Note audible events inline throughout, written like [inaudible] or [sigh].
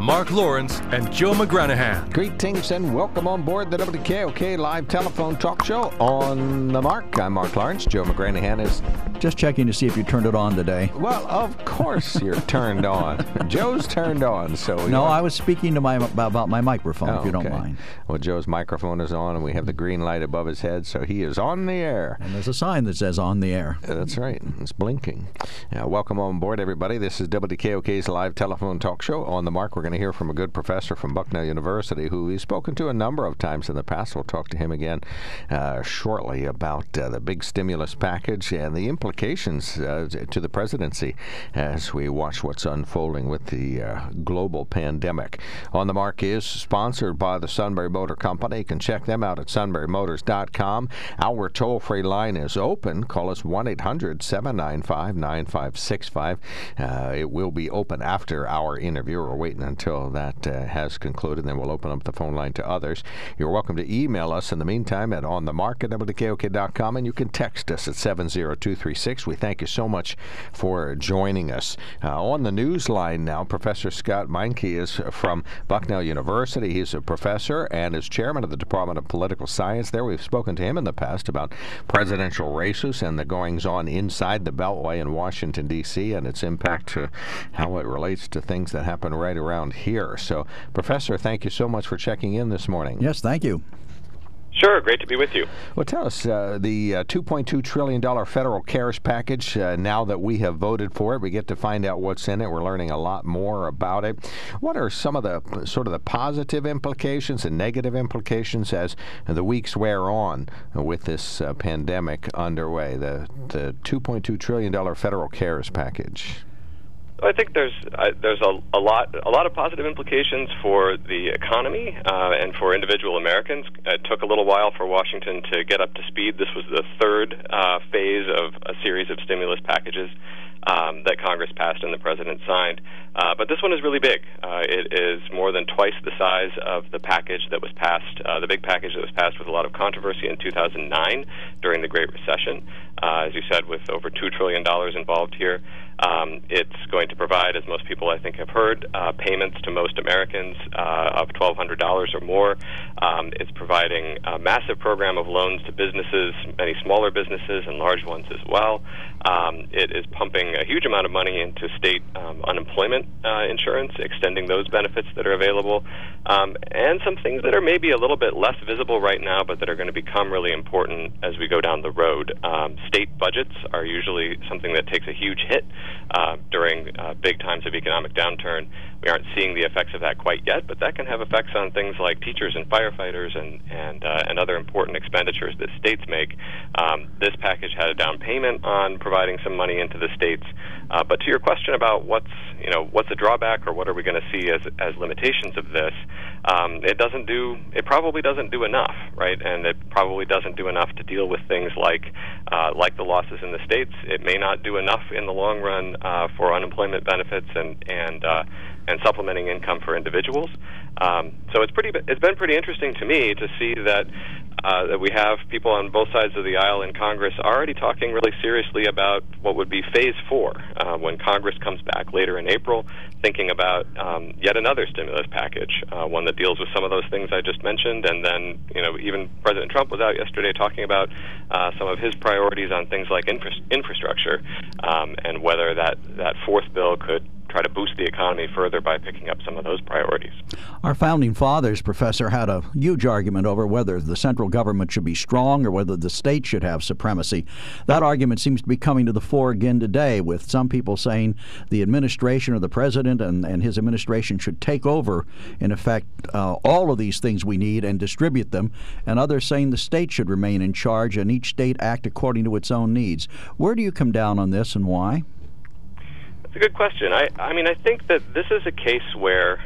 Mark Lawrence and Joe McGranahan. Greetings and welcome on board the WKOK live telephone talk show on the mark. I'm Mark Lawrence. Joe McGranahan is. Just checking to see if you turned it on today. Well, of course you're turned on. [laughs] Joe's turned on, so. No, I was speaking to my about my microphone, Oh, if you don't okay. mind. Well, Joe's microphone is on, and we have the green light above his head, so he is on the air. And there's a sign that says on the air. That's right. It's blinking. Uh, welcome on board, everybody. This is WKOK's live telephone talk show. On the mark, we're going to hear from a good professor from Bucknell University who we've spoken to a number of times in the past. We'll talk to him again uh, shortly about uh, the big stimulus package and the implications uh, to the presidency as we watch what's unfolding with the uh, global pandemic. On the mark is sponsored by the Sunbury Motor Company. You can check them out at sunburymotors.com. Our toll free line is open. Call us 1 800 795 9565. Uh, It will be open after our interview. We're waiting until that uh, has concluded, then we'll open up the phone line to others. You're welcome to email us in the meantime at onthemark at WKOK.com, and you can text us at 70236. We thank you so much for joining us. Uh, on the news line now, Professor Scott Meinke is from Bucknell University. He's a professor and is chairman of the Department of Political Science there. We've spoken to him in the past about presidential races and the goings on inside the Beltway in Washington, D.C., and its impact to how it relates to things that happen right around here. So, Professor, thank you so much for checking in this morning. Yes, thank you. Sure, great to be with you. Well, tell us uh, the uh, $2.2 trillion federal CARES package. Uh, now that we have voted for it, we get to find out what's in it. We're learning a lot more about it. What are some of the sort of the positive implications and negative implications as the weeks wear on with this uh, pandemic underway? The the $2.2 trillion federal CARES package. I think there's uh, there's a, a lot a lot of positive implications for the economy uh, and for individual Americans. It took a little while for Washington to get up to speed. This was the third uh, phase of a series of stimulus packages um, that Congress passed and the president signed. Uh, but this one is really big. Uh, it is more than twice the size of the package that was passed, uh, the big package that was passed with a lot of controversy in 2009 during the Great Recession. Uh, as you said, with over $2 trillion involved here. Um, it's going to provide, as most people I think have heard, uh, payments to most Americans uh, of $1,200 or more. Um, it's providing a massive program of loans to businesses, many smaller businesses and large ones as well. Um, it is pumping a huge amount of money into state um, unemployment uh, insurance, extending those benefits that are available, um, and some things that are maybe a little bit less visible right now, but that are going to become really important as we go down the road. Um, state budgets are usually something that takes a huge hit uh, during uh, big times of economic downturn. We aren't seeing the effects of that quite yet, but that can have effects on things like teachers and firefighters and and uh, and other important expenditures that states make. Um, this package had a down payment on providing some money into the states. Uh, but to your question about what's you know what's the drawback or what are we going to see as as limitations of this, um, it doesn't do it probably doesn't do enough, right? And it probably doesn't do enough to deal with things like uh, like the losses in the states. It may not do enough in the long run uh, for unemployment benefits and and uh, and supplementing income for individuals. Um, so it's pretty. It's been pretty interesting to me to see that uh, that we have people on both sides of the aisle in Congress already talking really seriously about what would be Phase Four uh, when Congress comes back later in April, thinking about um, yet another stimulus package, uh, one that deals with some of those things I just mentioned, and then you know even President Trump was out yesterday talking about uh, some of his priorities on things like infra- infrastructure um, and whether that that fourth bill could try to boost the economy further by picking up some of those priorities. Our founding fathers, Professor, had a huge argument over whether the central government should be strong or whether the state should have supremacy. That argument seems to be coming to the fore again today, with some people saying the administration or the president and, and his administration should take over, in effect, uh, all of these things we need and distribute them, and others saying the state should remain in charge and each state act according to its own needs. Where do you come down on this and why? It's a good question. I, I mean, I think that this is a case where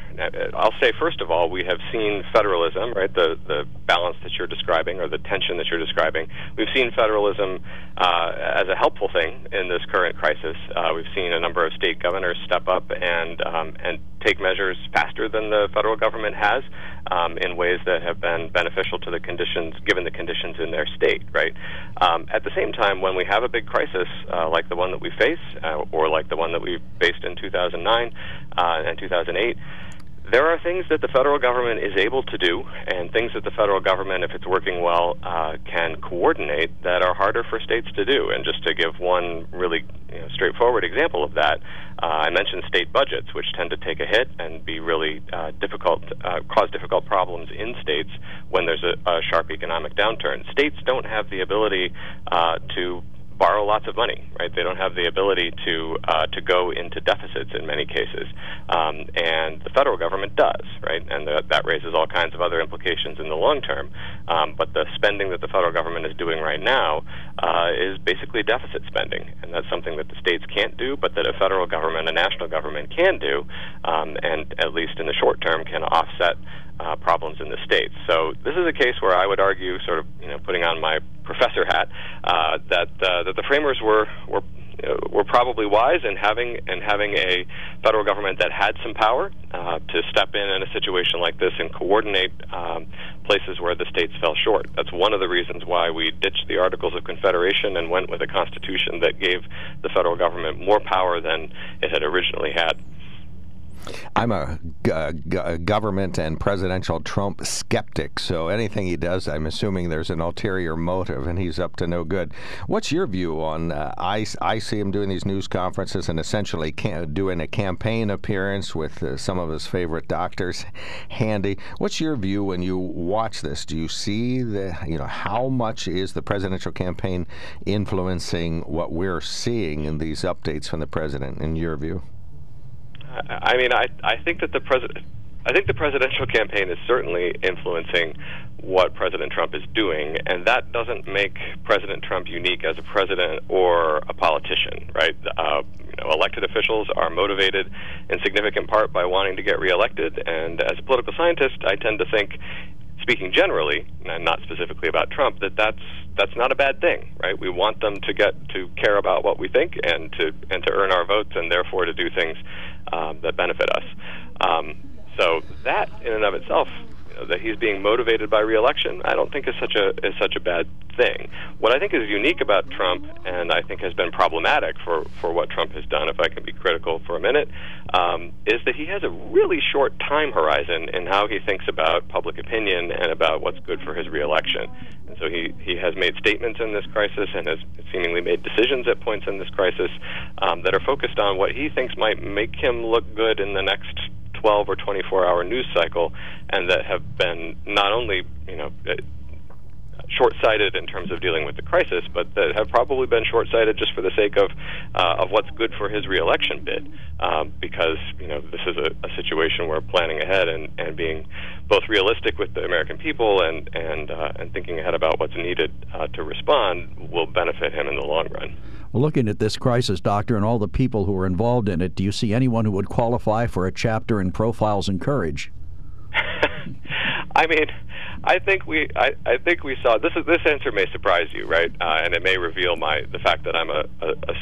I'll say first of all, we have seen federalism, right? The the balance that you're describing or the tension that you're describing. We've seen federalism uh, as a helpful thing in this current crisis. Uh, we've seen a number of state governors step up and um, and take measures faster than the federal government has um, in ways that have been beneficial to the conditions, given the conditions in their state, right? Um, at the same time, when we have a big crisis uh, like the one that we face, uh, or like the one that we faced in 2009 uh, and 2008, there are things that the federal government is able to do, and things that the federal government, if it's working well, uh, can coordinate that are harder for states to do. And just to give one really you know, straightforward example of that, uh, I mentioned state budgets, which tend to take a hit and be really uh, difficult, uh, cause difficult problems in states when there's a, a sharp economic downturn. States don't have the ability uh, to borrow lots of money, right? They don't have the ability to uh, to go into deficits in many cases, um, and the federal government does, right? And the, that raises all kinds of other implications in the long term. Um, but the spending that the federal government is doing right now uh, is basically deficit spending, and that's something that the states can't do, but that a federal government, a national government, can do, um, and at least in the short term, can offset uh, problems in the states. So this is a case where I would argue, sort of, you know, putting on my professor hat, uh, that uh, that the framers were were uh, were probably wise in having and having a federal government that had some power uh, to step in in a situation like this and coordinate um, places where the states fell short. That's one of the reasons why we ditched the Articles of Confederation and went with a constitution that gave the federal government more power than it had originally had. I'm a government and presidential Trump skeptic, so anything he does, I'm assuming there's an ulterior motive, and he's up to no good. What's your view on? Uh, I I see him doing these news conferences and essentially doing a campaign appearance with uh, some of his favorite doctors handy. What's your view when you watch this? Do you see the you know how much is the presidential campaign influencing what we're seeing in these updates from the president? In your view? I mean, I I think that the president. I think the presidential campaign is certainly influencing what President Trump is doing, and that doesn't make President Trump unique as a president or a politician, right? Uh, you know, elected officials are motivated in significant part by wanting to get reelected, and as a political scientist, I tend to think speaking generally, and not specifically about Trump, that that's that's not a bad thing, right? We want them to get to care about what we think and to and to earn our votes, and therefore to do things um, that benefit us. Um, so that, in and of itself, that he's being motivated by reelection, I don't think is such a is such a bad thing. What I think is unique about Trump, and I think has been problematic for for what Trump has done, if I can be critical for a minute, um, is that he has a really short time horizon in how he thinks about public opinion and about what's good for his reelection. And so he he has made statements in this crisis and has seemingly made decisions at points in this crisis um, that are focused on what he thinks might make him look good in the next 12 or 24 hour news cycle and that have been not only you know uh, short-sighted in terms of dealing with the crisis, but that have probably been short-sighted just for the sake of uh, of what's good for his reelection bid, um, because you know this is a, a situation where planning ahead and, and being both realistic with the American people and and uh, and thinking ahead about what's needed uh, to respond will benefit him in the long run. Looking at this crisis, Doctor, and all the people who are involved in it, do you see anyone who would qualify for a chapter in Profiles in Courage? [laughs] I mean, I think we I, I think we saw this is this answer may surprise you, right? Uh, and it may reveal my the fact that I'm a, a, a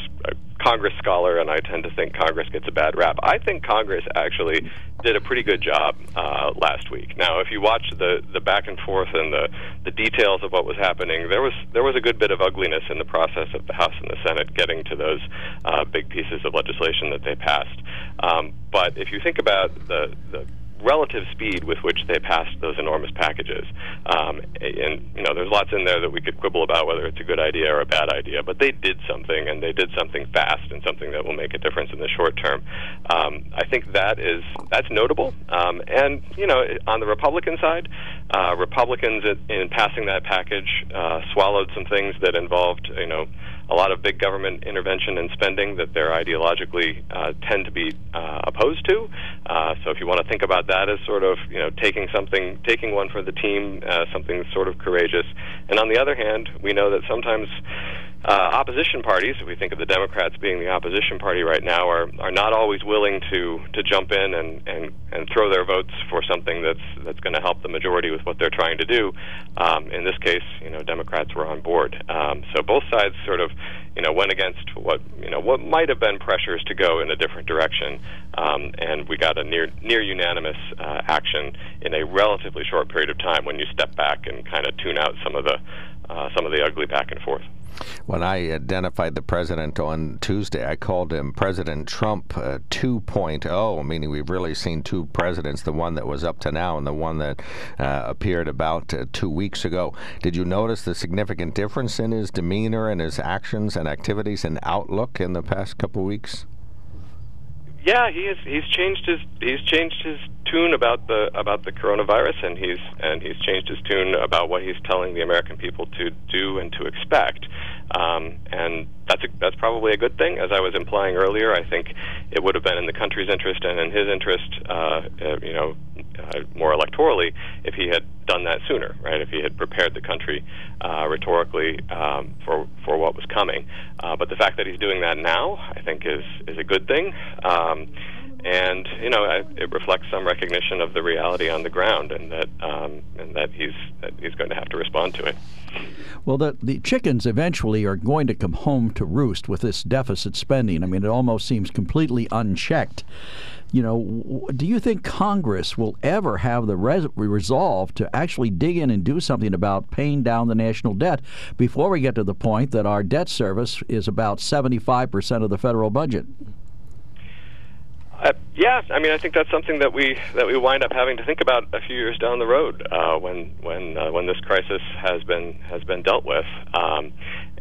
Congress scholar and I tend to think Congress gets a bad rap. I think Congress actually did a pretty good job uh, last week. Now, if you watch the the back and forth and the the details of what was happening, there was there was a good bit of ugliness in the process of the House and the Senate getting to those uh, big pieces of legislation that they passed. Um, but if you think about the the relative speed with which they passed those enormous packages. Um, and you know, there's lots in there that we could quibble about whether it's a good idea or a bad idea, but they did something, and they did something fast, and something that will make a difference in the short term. Um, I think that is that's notable. Um, and you know, on the Republican side, uh, Republicans in passing that package uh, swallowed some things that involved you know a lot of big government intervention and spending that they're ideologically uh, tend to be uh, opposed to. Uh, so if you want to think about that as sort of you know taking something, taking one for the team, uh, something sort of courageous. And on the other hand, we know that sometimes uh, opposition parties, if we think of the Democrats being the opposition party right now, are are not always willing to to jump in and and and throw their votes for something that's that's going to help the majority with what they're trying to do. Um, in this case, you know, Democrats were on board. Um, so both sides sort of, you know, went against what you know what might have been pressures to go in a different direction, um, and we got a near near unanimous uh, action in a relatively short period of time when you step back and kind of tune out some of the uh, some of the ugly back and forth. When I identified the president on Tuesday, I called him President Trump uh, 2.0, meaning we've really seen two presidents the one that was up to now and the one that uh, appeared about uh, two weeks ago. Did you notice the significant difference in his demeanor and his actions and activities and outlook in the past couple weeks? Yeah, he has. He's changed his. He's changed his tune about the about the coronavirus, and he's and he's changed his tune about what he's telling the American people to do and to expect. Um, and that's a, that's probably a good thing. As I was implying earlier, I think it would have been in the country's interest and in his interest, uh, uh, you know, uh, more electorally, if he had done that sooner, right? If he had prepared the country uh, rhetorically um, for for what was coming. Uh, but the fact that he's doing that now, I think, is is a good thing. Um, and you know it reflects some recognition of the reality on the ground, and that um, and that he's that he's going to have to respond to it. Well, the the chickens eventually are going to come home to roost with this deficit spending. I mean, it almost seems completely unchecked. You know, do you think Congress will ever have the res- resolve to actually dig in and do something about paying down the national debt before we get to the point that our debt service is about 75% of the federal budget? Uh, yeah, I mean, I think that's something that we that we wind up having to think about a few years down the road uh, when when uh, when this crisis has been has been dealt with, um,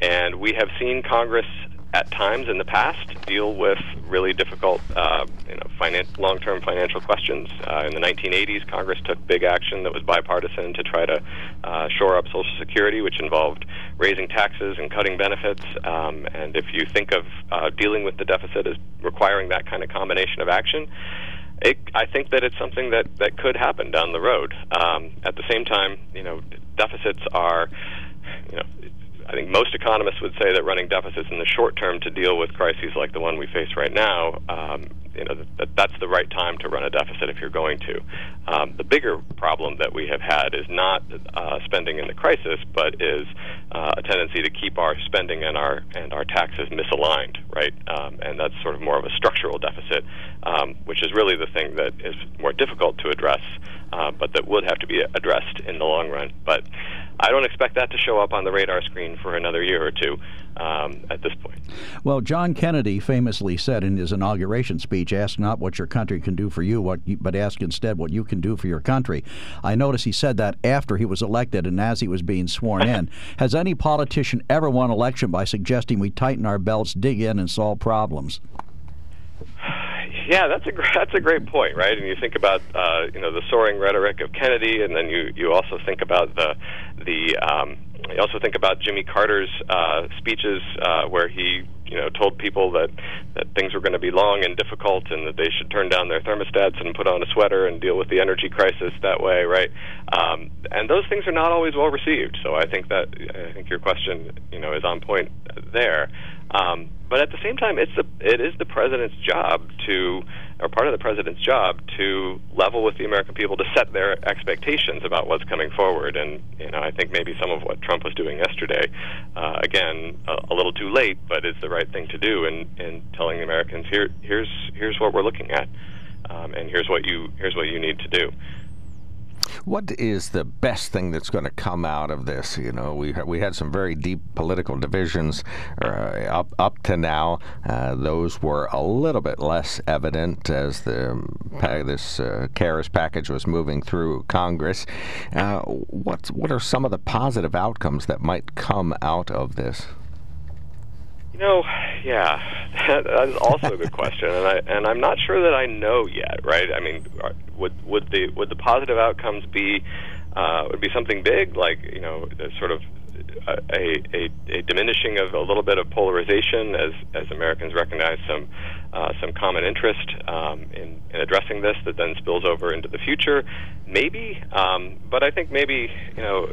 and we have seen Congress at times in the past deal with really difficult, uh, you know, finan- long-term financial questions. Uh, in the 1980s, Congress took big action that was bipartisan to try to uh, shore up Social Security, which involved raising taxes and cutting benefits. Um, and if you think of uh, dealing with the deficit as requiring that kind of combination of action, it, I think that it's something that, that could happen down the road. Um, at the same time, you know, deficits are, you know, I think most economists would say that running deficits in the short term to deal with crises like the one we face right now, um, you know, that, that's the right time to run a deficit if you're going to. Um, the bigger problem that we have had is not uh, spending in the crisis, but is uh, a tendency to keep our spending and our and our taxes misaligned, right? Um, and that's sort of more of a structural deficit, um, which is really the thing that is more difficult to address, uh, but that would have to be addressed in the long run. But I don't expect that to show up on the radar screen for another year or two um, at this point. Well, John Kennedy famously said in his inauguration speech, "Ask not what your country can do for you, what you, but ask instead what you can do for your country." I notice he said that after he was elected and as he was being sworn [laughs] in. Has any politician ever won election by suggesting we tighten our belts, dig in, and solve problems? Yeah, that's a that's a great point, right? And you think about uh, you know the soaring rhetoric of Kennedy, and then you you also think about the the um, you also think about Jimmy Carter's uh, speeches uh, where he you know told people that that things were going to be long and difficult, and that they should turn down their thermostats and put on a sweater and deal with the energy crisis that way, right? Um, and those things are not always well received. So I think that I think your question you know is on point there. Um, but at the same time, it's the it is the president's job to, or part of the president's job to level with the American people to set their expectations about what's coming forward. And you know, I think maybe some of what Trump was doing yesterday, uh, again, a, a little too late, but is the right thing to do in in telling the Americans here here's here's what we're looking at, um, and here's what you here's what you need to do. What is the best thing that's going to come out of this? You know, we we had some very deep political divisions uh, up up to now. Uh, those were a little bit less evident as the this uh, CARES package was moving through Congress. Uh, what what are some of the positive outcomes that might come out of this? You know, yeah, [laughs] that is also a good question, and I and I'm not sure that I know yet. Right? I mean, would would the would the positive outcomes be uh, would be something big, like you know, sort of a, a, a diminishing of a little bit of polarization as as Americans recognize some uh, some common interest um, in, in addressing this that then spills over into the future, maybe. Um, but I think maybe you know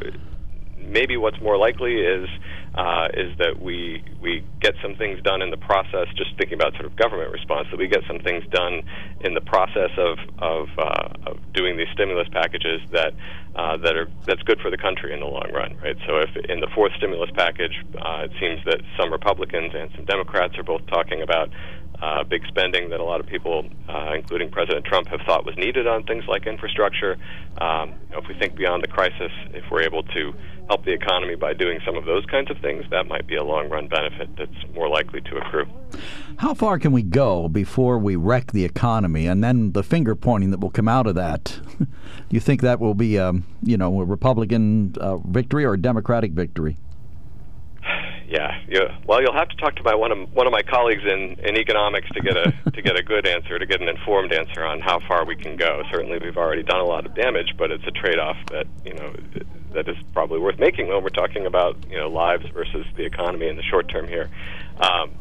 maybe what's more likely is uh, is that we we get some things done in the process. Just thinking about sort of government response, that we get some things done in the process of of, uh, of doing these stimulus packages that uh, that are that's good for the country in the long run, right? So if in the fourth stimulus package, uh, it seems that some Republicans and some Democrats are both talking about uh, big spending that a lot of people, uh, including President Trump, have thought was needed on things like infrastructure. Um, you know, if we think beyond the crisis, if we're able to help the economy by doing some of those kinds of things, that might be a long run benefit that's more likely to accrue. How far can we go before we wreck the economy and then the finger pointing that will come out of that? [laughs] Do you think that will be, um, you know, a Republican uh, victory or a Democratic victory? Yeah, yeah. Well, you'll have to talk to my one of one of my colleagues in, in economics to get a [laughs] to get a good answer, to get an informed answer on how far we can go. Certainly, we've already done a lot of damage, but it's a trade-off that you know that is probably worth making when we're talking about you know lives versus the economy in the short term here. Um,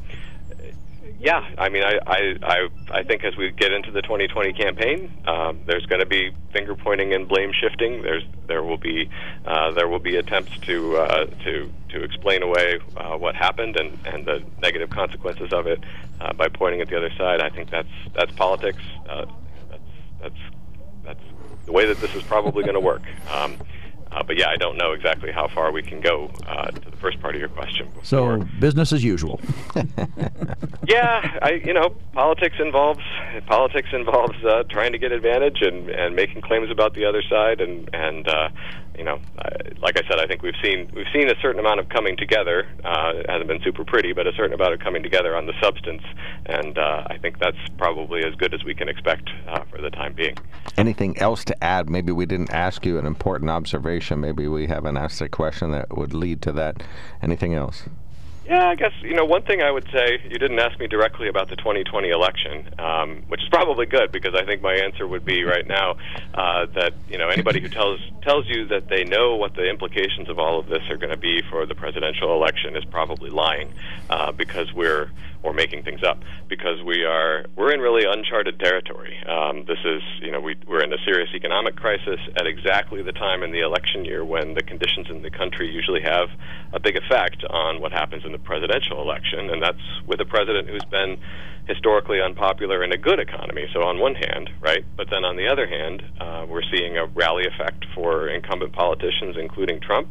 yeah, I mean, I, I, I, I think as we get into the 2020 campaign, um, there's going to be finger pointing and blame shifting. There's, there will be, uh, there will be attempts to, uh, to, to explain away uh, what happened and, and the negative consequences of it uh, by pointing at the other side. I think that's, that's politics. Uh, that's, that's, that's the way that this is probably going to work. Um, uh, but yeah, I don't know exactly how far we can go uh, to the first part of your question. Before. So business as usual. [laughs] [laughs] yeah, I you know politics involves politics involves uh, trying to get advantage and and making claims about the other side and and uh, you know, like I said, I think we've seen we've seen a certain amount of coming together. Uh, it hasn't been super pretty, but a certain amount of coming together on the substance, and uh, I think that's probably as good as we can expect uh, for the time being. Anything else to add? Maybe we didn't ask you an important observation. Maybe we haven't asked a question that would lead to that. Anything else? Yeah, I guess you know one thing I would say. You didn't ask me directly about the 2020 election, um, which is probably good because I think my answer would be right now uh, that you know anybody who tells tells you that they know what the implications of all of this are going to be for the presidential election is probably lying uh, because we're or making things up because we are we're in really uncharted territory. Um, this is you know we, we're in a serious economic crisis at exactly the time in the election year when the conditions in the country usually have a big effect on what happens in the presidential election, and that's with a president who's been historically unpopular in a good economy. So on one hand, right, but then on the other hand, uh, we're seeing a rally effect for incumbent politicians, including Trump.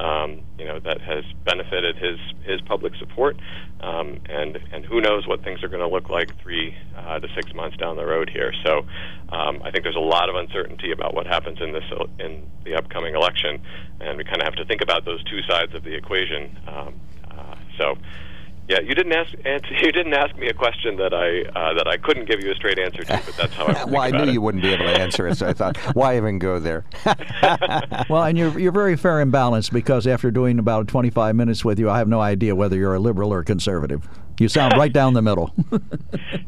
Um, you know that has benefited his his public support, um, and and who knows what things are going to look like three uh, to six months down the road here. So um, I think there's a lot of uncertainty about what happens in this in the upcoming election, and we kind of have to think about those two sides of the equation. Um, uh, so yeah, you didn't ask answer, [laughs] you didn't ask me a question that I uh, that I couldn't give you a straight answer to, but that's how I. [laughs] well, I knew it. you wouldn't be able to answer it, so I thought, [laughs] why even go there? well, and you're you're very fair and balanced because after doing about 25 minutes with you, I have no idea whether you're a liberal or conservative. You sound right down the middle. [laughs]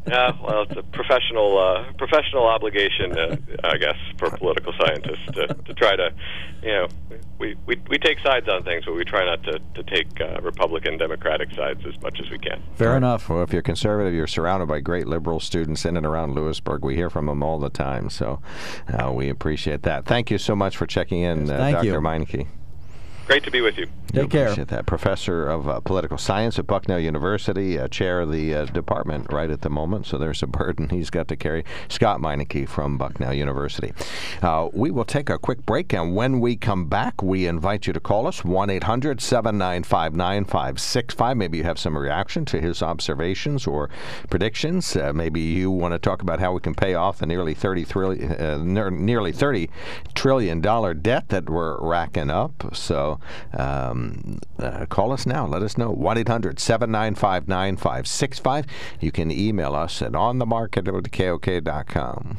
yeah, well, it's a professional uh, professional obligation, uh, I guess, for political scientists to, to try to, you know, we, we we take sides on things, but we try not to to take uh, Republican Democratic sides as much as we can. Fair enough. Well, if you're conservative, you're surrounded by great liberal students in and around Lewisburg. We hear from them all the time, so uh, we appreciate that. Thank you so much for checking in, yes, uh, Dr. You. Meinke. Great to be with you. Take care. Appreciate that. Professor of uh, Political Science at Bucknell University, uh, chair of the uh, department right at the moment, so there's a burden he's got to carry. Scott Meinke from Bucknell University. Uh, we will take a quick break, and when we come back, we invite you to call us 1 800 795 9565. Maybe you have some reaction to his observations or predictions. Uh, maybe you want to talk about how we can pay off the nearly 30 trillion, uh, nearly 30 trillion dollar debt that we're racking up. So um, uh, call us now. Let us know. 1 800 795 9565. You can email us at onthemarket.kok.com.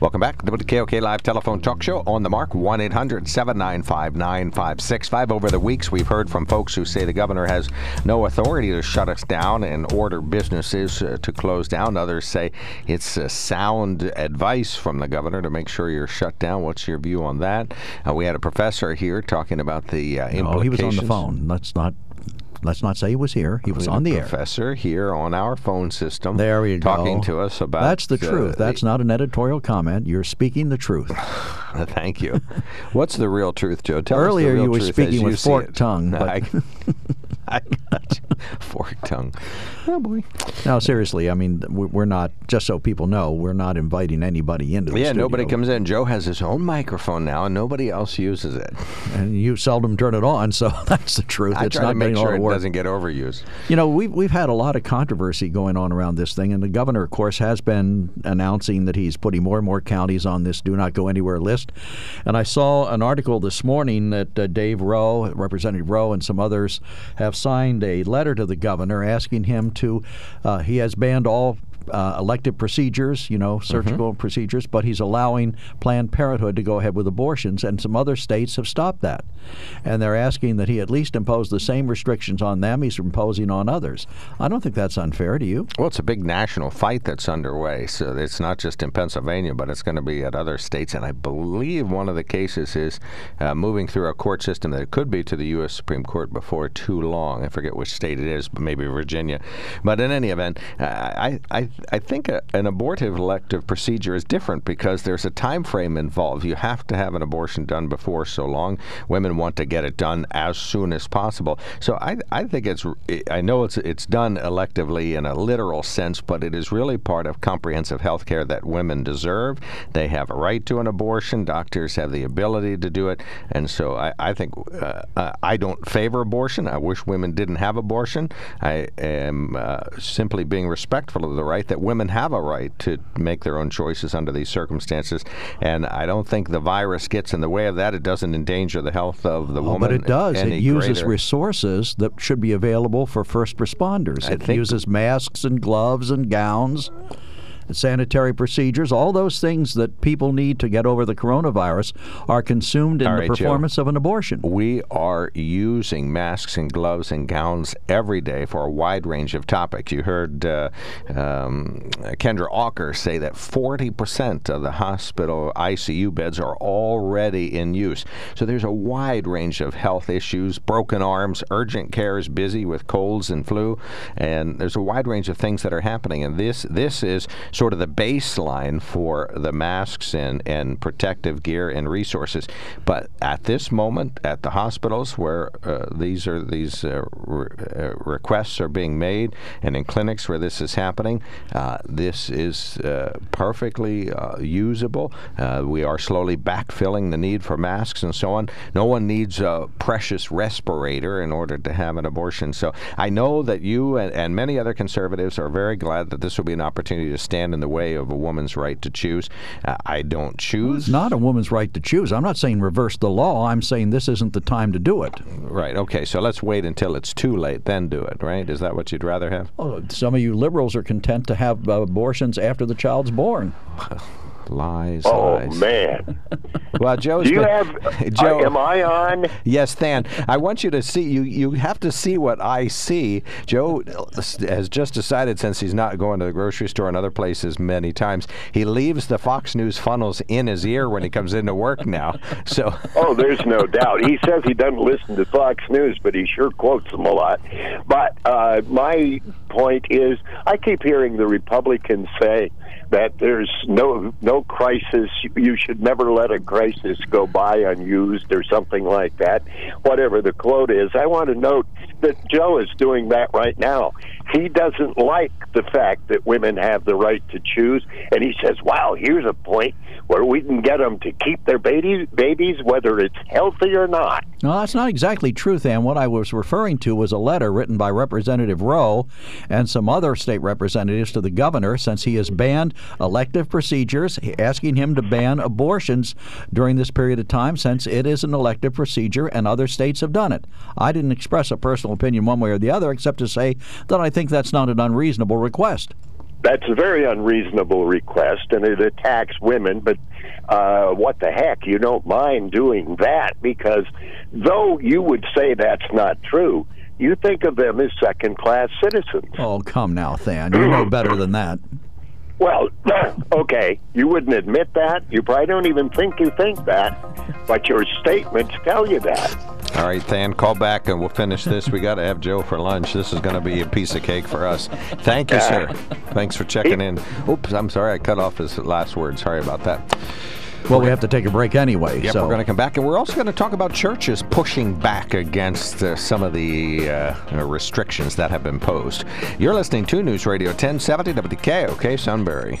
Welcome back to the KOK Live Telephone Talk Show on the mark 1 800 795 9565. Over the weeks, we've heard from folks who say the governor has no authority to shut us down and order businesses uh, to close down. Others say it's uh, sound advice from the governor to make sure you're shut down. What's your view on that? Uh, we had a professor here talking about the uh, implications. Oh, he was on the phone. Let's not Let's not say he was here. He was on the professor air. Professor here on our phone system. There we go. Talking to us about. That's the, the truth. Uh, That's the, not an editorial comment. You're speaking the truth. [laughs] Thank you. What's the real truth, Joe? Tell Earlier you were speaking with forked tongue. [laughs] But I, [laughs] [laughs] I got you. Forked tongue. Oh boy. Now seriously, I mean, we're not. Just so people know, we're not inviting anybody into the yeah, studio. nobody comes in. Joe has his own microphone now, and nobody else uses it. And you seldom turn it on, so [laughs] that's the truth. I it's try not to make sure it doesn't get overused. You know, we've we've had a lot of controversy going on around this thing, and the governor, of course, has been announcing that he's putting more and more counties on this "Do Not Go Anywhere" list. And I saw an article this morning that uh, Dave Rowe, Representative Rowe, and some others have signed a letter to the governor asking him to. Uh, he has banned all uh, elective procedures, you know, surgical mm-hmm. procedures, but he's allowing Planned Parenthood to go ahead with abortions, and some other states have stopped that. And they're asking that he at least impose the same restrictions on them he's imposing on others. I don't think that's unfair. to you? Well, it's a big national fight that's underway, so it's not just in Pennsylvania, but it's going to be at other states. And I believe one of the cases is uh, moving through a court system that could be to the U.S. Supreme Court before too long. I forget which state it is, but maybe Virginia. But in any event, I, I, I think a, an abortive elective procedure is different because there's a time frame involved. You have to have an abortion done before so long. Women want to get it done as soon as possible. So I, I think it's I know it's it's done electively in a literal sense, but it is really part of comprehensive health care that women deserve. They have a right to an abortion. Doctors have the ability to do it, and so I, I think uh, I don't favor abortion. I wish women didn't have abortion. I am uh, simply being respectful of the right that women have a right to make their own choices under these circumstances. And I don't think the virus gets in the way of that. It doesn't endanger the health of the oh, woman. But it does. It uses greater. resources that should be available for first responders. I it uses masks and gloves and gowns sanitary procedures, all those things that people need to get over the coronavirus are consumed in all the right, performance Joe. of an abortion. We are using masks and gloves and gowns every day for a wide range of topics. You heard uh, um, Kendra Aucker say that 40% of the hospital ICU beds are already in use. So there's a wide range of health issues, broken arms, urgent care is busy with colds and flu, and there's a wide range of things that are happening. And this this is sort of the baseline for the masks and, and protective gear and resources. But at this moment, at the hospitals where uh, these are these uh, re- uh, requests are being made, and in clinics where this is happening, uh, this is uh, perfectly uh, usable. we are slowly backfilling the need for masks and so on. No one needs a precious respirator in order to have an abortion. So I know that you and, and many other conservatives are very glad that this will be an opportunity to stand in the way of a woman's right to choose. Uh, I don't choose. It's not a woman's right to choose. I'm not saying reverse the law. I'm saying this isn't the time to do it. Right. Okay. So let's wait until it's too late, then do it. Right? Is that what you'd rather have? Oh, some of you liberals are content to have uh, abortions after the child's born. [laughs] lies. Oh lies. man. [laughs] well, Joe. Do you have? [laughs] Joe, uh, am I on? Yes, Than. I want you to see. You you have to see what I see. Joe has just decided since he's not going to the grocery store and other places many times, he leaves the Fox News funnels in his ear when he comes into work now. [laughs] So. oh, there's no doubt. He says he doesn't listen to Fox News, but he sure quotes them a lot. But uh, my point is, I keep hearing the Republicans say that there's no no crisis. You should never let a crisis go by unused or something like that. Whatever the quote is, I want to note that Joe is doing that right now. He doesn't like the fact that women have the right to choose, and he says, "Wow, here's a point where we can get them to keep their babies, babies whether it's healthy or not." No, that's not exactly true, Than. What I was referring to was a letter written by Representative Rowe and some other state representatives to the governor, since he has banned elective procedures, asking him to ban abortions during this period of time, since it is an elective procedure and other states have done it. I didn't express a personal opinion one way or the other, except to say that I think that's not an unreasonable request. That's a very unreasonable request, and it attacks women. But uh, what the heck? You don't mind doing that because, though you would say that's not true, you think of them as second class citizens. Oh, come now, Than. You know better than that. Well, okay, you wouldn't admit that. You probably don't even think you think that, but your statements tell you that. All right, Than, call back and we'll finish this. We got to have Joe for lunch. This is going to be a piece of cake for us. Thank you, sir. [laughs] Thanks for checking in. Oops, I'm sorry I cut off his last word. Sorry about that. Well, we have to take a break anyway. Yep, so. we're going to come back, and we're also going to talk about churches pushing back against uh, some of the uh, restrictions that have been posed. You're listening to News Radio 1070 WKOK Sunbury.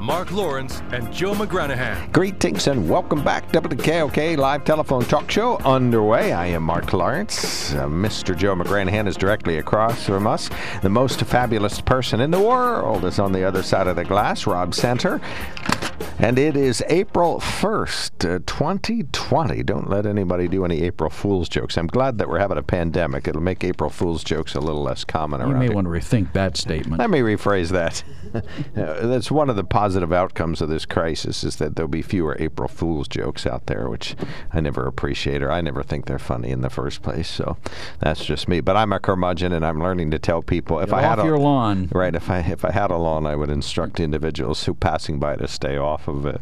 Mark Lawrence, and Joe McGranahan. Greetings and welcome back. WKOK live telephone talk show underway. I am Mark Lawrence. Uh, Mr. Joe McGranahan is directly across from us. The most fabulous person in the world is on the other side of the glass, Rob Center. And it is April 1st, uh, 2020. Don't let anybody do any April Fool's jokes. I'm glad that we're having a pandemic. It'll make April Fool's jokes a little less common you around You may here. want to rethink that statement. Let me rephrase that. [laughs] That's one of the positive outcomes of this crisis is that there'll be fewer April Fool's jokes out there, which I never appreciate or I never think they're funny in the first place. So that's just me. But I'm a curmudgeon, and I'm learning to tell people if Get I had off a your lawn. right, if I if I had a lawn, I would instruct individuals who passing by to stay off of it.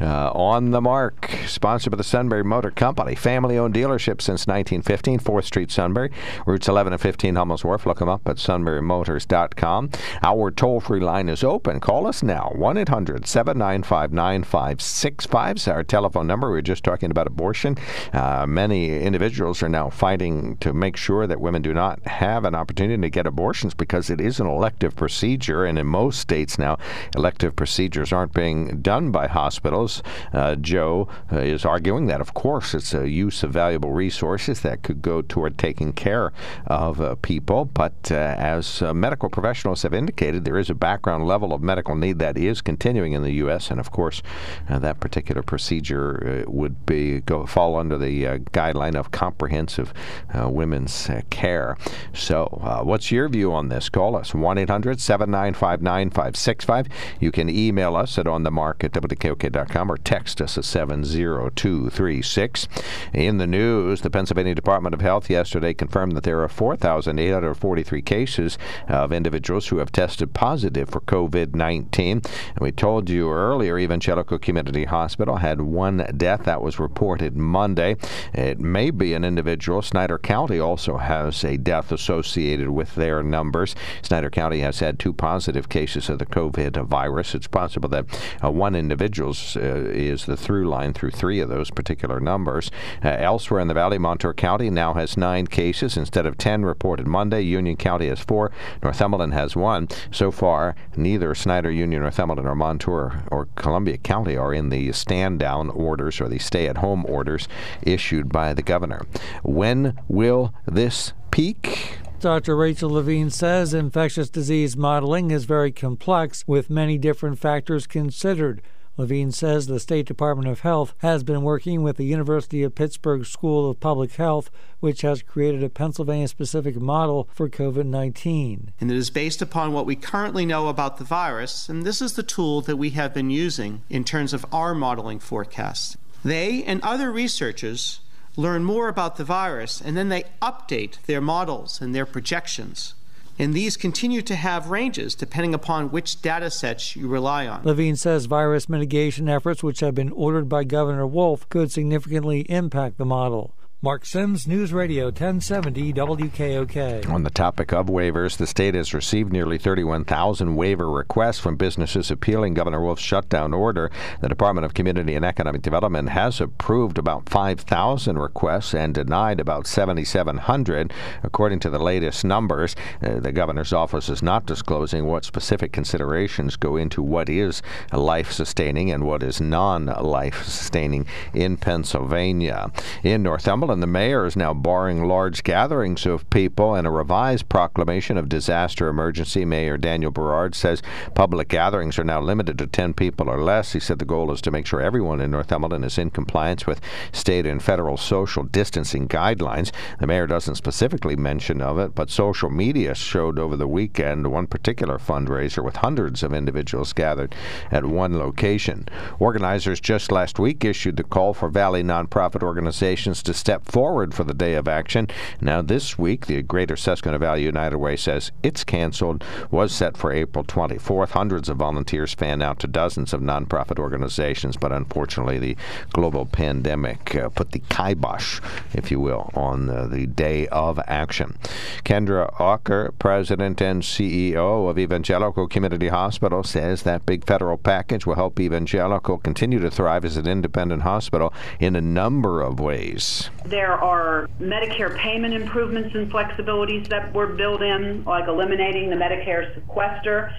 Uh, on the mark, sponsored by the Sunbury Motor Company, family-owned dealership since 1915, 4th Street, Sunbury, routes 11 and 15, Hummels Wharf. Look them up at sunburymotors.com. Our toll-free line is open. Call us now, 1-800-795-9565 is our telephone number. We were just talking about abortion. Uh, many individuals are now fighting to make sure that women do not have an opportunity to get abortions because it is an elective procedure, and in most states now, elective procedures aren't being done by hospitals. Uh, Joe uh, is arguing that, of course, it's a use of valuable resources that could go toward taking care of uh, people, but uh, as uh, medical professionals have indicated, there is a background level of medical need that is continuing in the U.S., and of course, uh, that particular procedure uh, would be go fall under the uh, guideline of comprehensive uh, women's care. So, what's your view on this? Call us 1 800 795 9565. You can email us at onthemark at WKOK.com or text us at 70236. In the news, the Pennsylvania Department of Health yesterday confirmed that there are 4,843 cases of individuals who have tested positive for COVID 19. We told you earlier, Evangelical Community Hospital had one death that was reported Monday. It may be an individual. Snyder County also has a death associated with their numbers. Snyder County has had two positive cases of the COVID virus. It's possible that uh, one individual uh, is the through line through three of those particular numbers. Uh, elsewhere in the valley, Montour County now has nine cases instead of 10 reported Monday. Union County has four. Northumberland has one. So far, neither Snyder, Union, Northumberland, or Montour or Columbia County are in the stand down orders or the stay at home orders issued by the governor. When will this peak? Dr. Rachel Levine says infectious disease modeling is very complex with many different factors considered. Levine says the State Department of Health has been working with the University of Pittsburgh School of Public Health, which has created a Pennsylvania specific model for COVID 19. And it is based upon what we currently know about the virus, and this is the tool that we have been using in terms of our modeling forecasts. They and other researchers learn more about the virus, and then they update their models and their projections. And these continue to have ranges depending upon which data sets you rely on. Levine says virus mitigation efforts, which have been ordered by Governor Wolf, could significantly impact the model. Mark Sims, News Radio 1070 WKOK. On the topic of waivers, the state has received nearly 31,000 waiver requests from businesses appealing Governor Wolf's shutdown order. The Department of Community and Economic Development has approved about 5,000 requests and denied about 7,700. According to the latest numbers, uh, the governor's office is not disclosing what specific considerations go into what is life sustaining and what is non life sustaining in Pennsylvania. In Northumberland, and the mayor is now barring large gatherings of people. In a revised proclamation of disaster emergency, Mayor Daniel Berard says public gatherings are now limited to 10 people or less. He said the goal is to make sure everyone in Northumberland is in compliance with state and federal social distancing guidelines. The mayor doesn't specifically mention of it, but social media showed over the weekend one particular fundraiser with hundreds of individuals gathered at one location. Organizers just last week issued the call for Valley nonprofit organizations to step step forward for the day of action. Now, this week, the Greater Susquehanna Valley United Way says it's canceled, was set for April 24th. Hundreds of volunteers fanned out to dozens of nonprofit organizations, but unfortunately, the global pandemic uh, put the kibosh, if you will, on uh, the day of action. Kendra Aucker, President and CEO of Evangelical Community Hospital, says that big federal package will help Evangelical continue to thrive as an independent hospital in a number of ways. There are Medicare payment improvements and flexibilities that were built in, like eliminating the Medicare sequester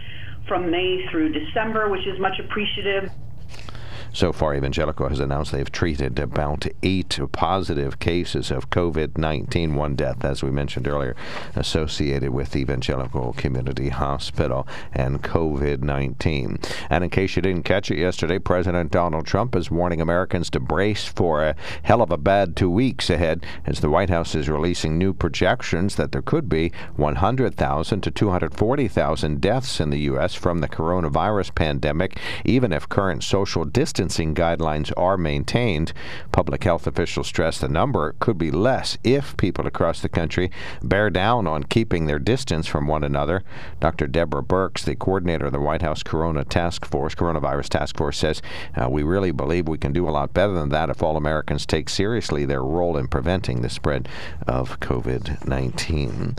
from May through December, which is much appreciated. So far, Evangelical has announced they've treated about eight positive cases of COVID 19, one death, as we mentioned earlier, associated with Evangelical Community Hospital and COVID 19. And in case you didn't catch it yesterday, President Donald Trump is warning Americans to brace for a hell of a bad two weeks ahead as the White House is releasing new projections that there could be 100,000 to 240,000 deaths in the U.S. from the coronavirus pandemic, even if current social distance distancing guidelines are maintained. Public health officials stress the number could be less if people across the country bear down on keeping their distance from one another. Dr. Deborah Birx, the coordinator of the White House Corona Task Force, Coronavirus Task Force, says uh, we really believe we can do a lot better than that if all Americans take seriously their role in preventing the spread of COVID 19.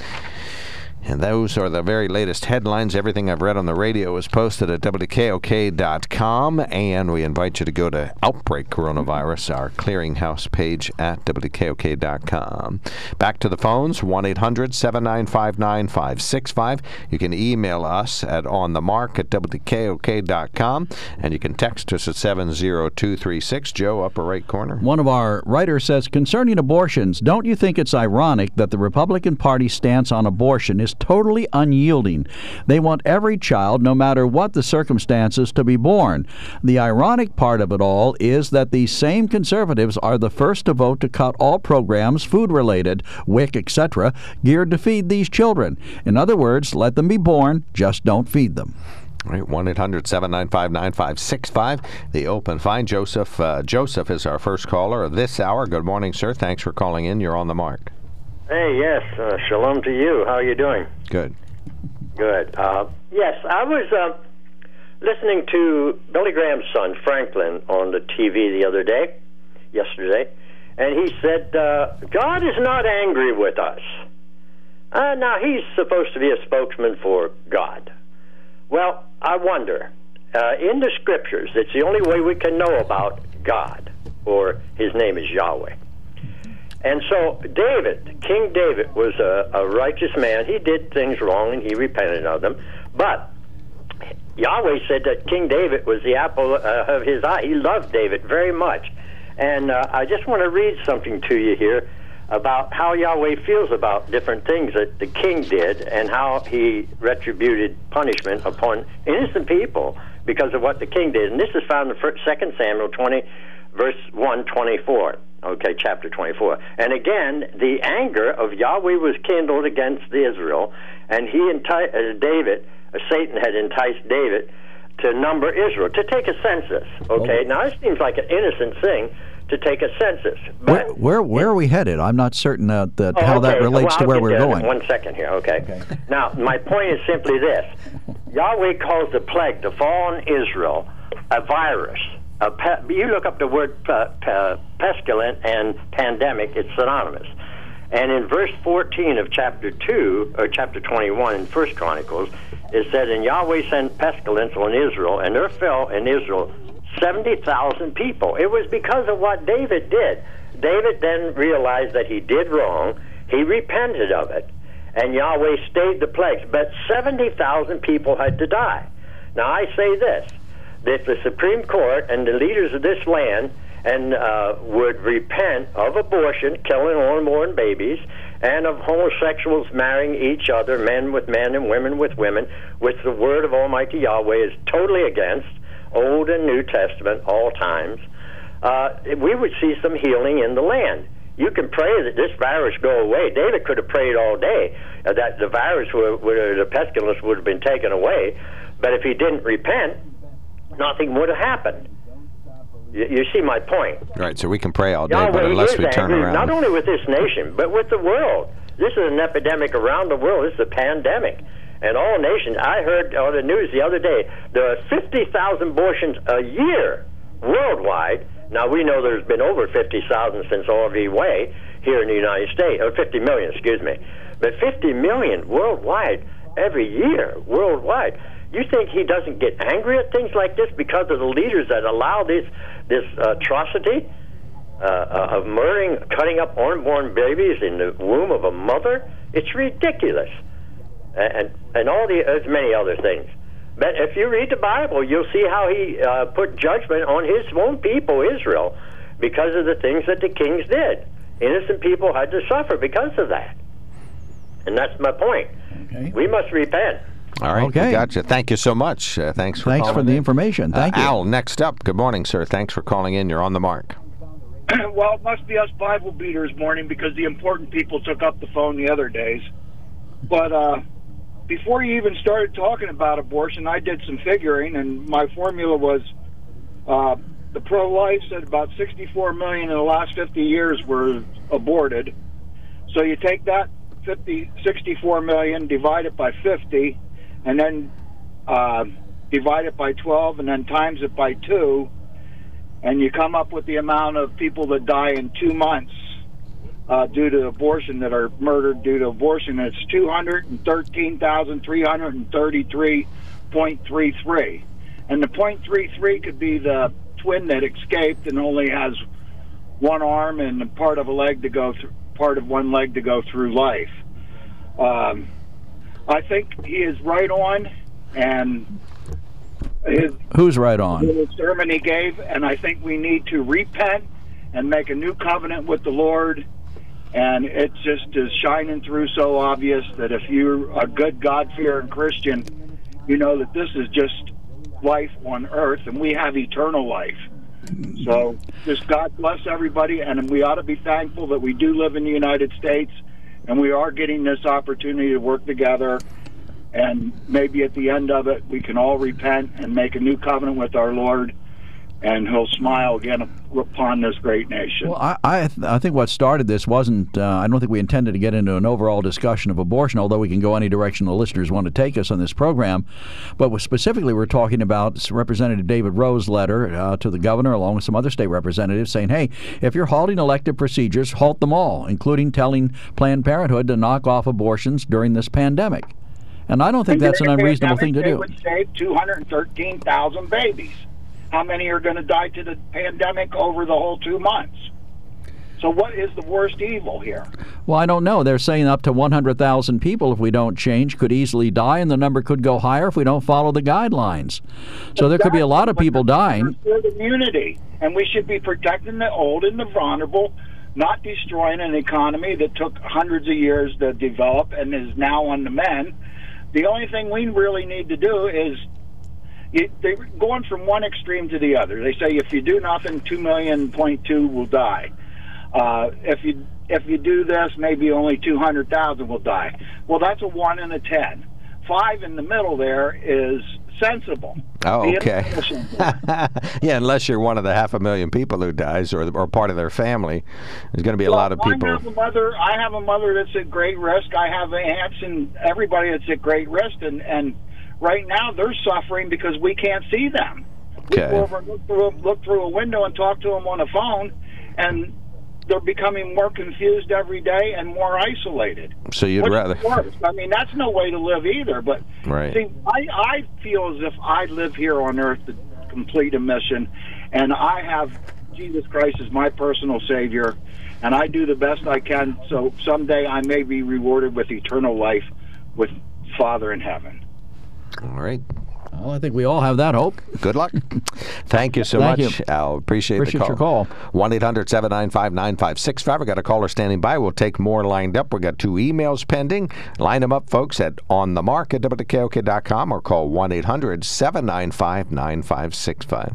And those are the very latest headlines. Everything I've read on the radio is posted at WKOK.com. And we invite you to go to Outbreak Coronavirus, our clearinghouse page at WKOK.com. Back to the phones 1 800 795 9565. You can email us at onthemark at WKOK.com. And you can text us at 70236. Joe, upper right corner. One of our writers says concerning abortions, don't you think it's ironic that the Republican Party stance on abortion is totally unyielding. They want every child, no matter what the circumstances, to be born. The ironic part of it all is that these same conservatives are the first to vote to cut all programs, food related, WIC, etc., geared to feed these children. In other words, let them be born, just don't feed them. Right, 1 800 795 9565, the open fine. Joseph, uh, Joseph is our first caller of this hour. Good morning, sir. Thanks for calling in. You're on the mark. Hey, yes. Uh, shalom to you. How are you doing? Good. Good. Uh, yes, I was uh, listening to Billy Graham's son, Franklin, on the TV the other day, yesterday, and he said, uh, God is not angry with us. Uh, now, he's supposed to be a spokesman for God. Well, I wonder, uh, in the scriptures, it's the only way we can know about God, or his name is Yahweh. And so, David, King David, was a, a righteous man. He did things wrong and he repented of them. But Yahweh said that King David was the apple uh, of his eye. He loved David very much. And uh, I just want to read something to you here about how Yahweh feels about different things that the king did and how he retributed punishment upon innocent people because of what the king did. And this is found in 2 Samuel 20, verse 124. Okay, chapter 24. And again, the anger of Yahweh was kindled against Israel, and he enticed uh, David, uh, Satan had enticed David to number Israel, to take a census. Okay, oh. now this seems like an innocent thing to take a census. Where, where, where are we headed? I'm not certain uh, that oh, how okay. that relates well, to where we're going. One second here, okay? okay. [laughs] now, my point is simply this: Yahweh calls the plague to fall on Israel a virus. Uh, A pe- you look up the word pe- pe- pestilent and pandemic; it's synonymous. And in verse 14 of chapter 2, or chapter 21 in First Chronicles, it said, And Yahweh sent pestilence on Israel, and there fell in Israel 70,000 people. It was because of what David did. David then realized that he did wrong. He repented of it, and Yahweh stayed the plagues. But 70,000 people had to die. Now, I say this that the Supreme Court and the leaders of this land and uh, would repent of abortion, killing unborn babies, and of homosexuals marrying each other, men with men and women with women, which the word of Almighty Yahweh is totally against Old and New Testament, all times, uh, we would see some healing in the land. You can pray that this virus go away. David could have prayed all day uh, that the virus, would, the pestilence, would have been taken away. But if he didn't repent, nothing would have happened. You, you see my point. Right. So we can pray all day, Yahweh but unless we turn around, not only with this nation, but with the world. This is an epidemic around the world. This is a pandemic and all nations. I heard on the news the other day there are 50,000 abortions a year worldwide. Now we know there's been over 50,000 since Roe v. Wade here in the United States, or 50 million, excuse me, but 50 million worldwide every year worldwide. You think he doesn't get angry at things like this because of the leaders that allow this this atrocity uh, uh, of murdering, cutting up unborn babies in the womb of a mother? It's ridiculous and and all the as many other things. But if you read the Bible, you'll see how he uh, put judgment on his own people, Israel, because of the things that the kings did. Innocent people had to suffer because of that, and that's my point. Okay. We must repent. All right, okay. gotcha. Thank you so much. Uh, thanks for thanks for the in. information. Thank uh, you, Al. Next up, good morning, sir. Thanks for calling in. You're on the mark. [clears throat] well, it must be us Bible beaters morning because the important people took up the phone the other days. But uh, before you even started talking about abortion, I did some figuring, and my formula was uh, the pro-life said about 64 million in the last 50 years were aborted. So you take that 50, 64 million, divide it by 50, and then uh, divide it by 12, and then times it by two, and you come up with the amount of people that die in two months uh, due to abortion that are murdered due to abortion. It's 213,333.33. And the .33 could be the twin that escaped and only has one arm and part of a leg to go through, part of one leg to go through life. Um, I think he is right on, and his, who's right on? The sermon he gave, and I think we need to repent and make a new covenant with the Lord and it just is shining through so obvious that if you're a good God-fearing Christian, you know that this is just life on earth, and we have eternal life. So, just God bless everybody, and we ought to be thankful that we do live in the United States, and we are getting this opportunity to work together. And maybe at the end of it, we can all repent and make a new covenant with our Lord, and He'll smile again upon this great nation. Well, I I, th- I think what started this wasn't. Uh, I don't think we intended to get into an overall discussion of abortion, although we can go any direction the listeners want to take us on this program. But specifically, we're talking about Representative David Rowe's letter uh, to the governor, along with some other state representatives, saying, "Hey, if you're halting elective procedures, halt them all, including telling Planned Parenthood to knock off abortions during this pandemic." And I don't think And that's an unreasonable thing to do. would save 213,000 babies. How many are going to die to the pandemic over the whole two months? So, what is the worst evil here? Well, I don't know. They're saying up to 100,000 people, if we don't change, could easily die, and the number could go higher if we don't follow the guidelines. So there could be a lot of people dying. Immunity, and we should be protecting the old and the vulnerable, not destroying an economy that took hundreds of years to develop and is now on the mend. The only thing we really need to do is you, they're going from one extreme to the other. They say if you do nothing, two million point two will die. Uh, if you if you do this, maybe only two hundred thousand will die. Well, that's a one in a ten. Five in the middle there is sensible. Oh, okay. [laughs] yeah, unless you're one of the half a million people who dies or, or part of their family, there's going to be a lot of Well, people. I have a mother. I have a mother that's at great risk. I have aunts and everybody that's at great risk, and and right now they're suffering because we can't see them. We go over and look through, look through a window and talk to them on a phone, and they're becoming more confused every day and more isolated. So you'd Which rather. worse. I mean, that's no way to live either. But Right. see, I, I feel as if I live here on earth to complete a mission, and I have Jesus Christ as my personal Savior, and I do the best I can. So someday I may be rewarded with eternal life with Father in heaven. All right. Well, I think we all have that hope. Good luck. [laughs] Thank you so Thank much, you. Al. Appreciate, Appreciate the your call. call. 1 800 795 9565. we got a caller standing by. We'll take more lined up. we got two emails pending. Line them up, folks, at onthemark at WKOK.com or call 1 800 795 9565.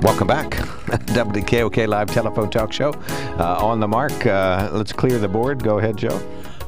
Welcome back. [laughs] WKOK Live Telephone Talk Show. Uh, on the mark. Uh, let's clear the board. Go ahead, Joe.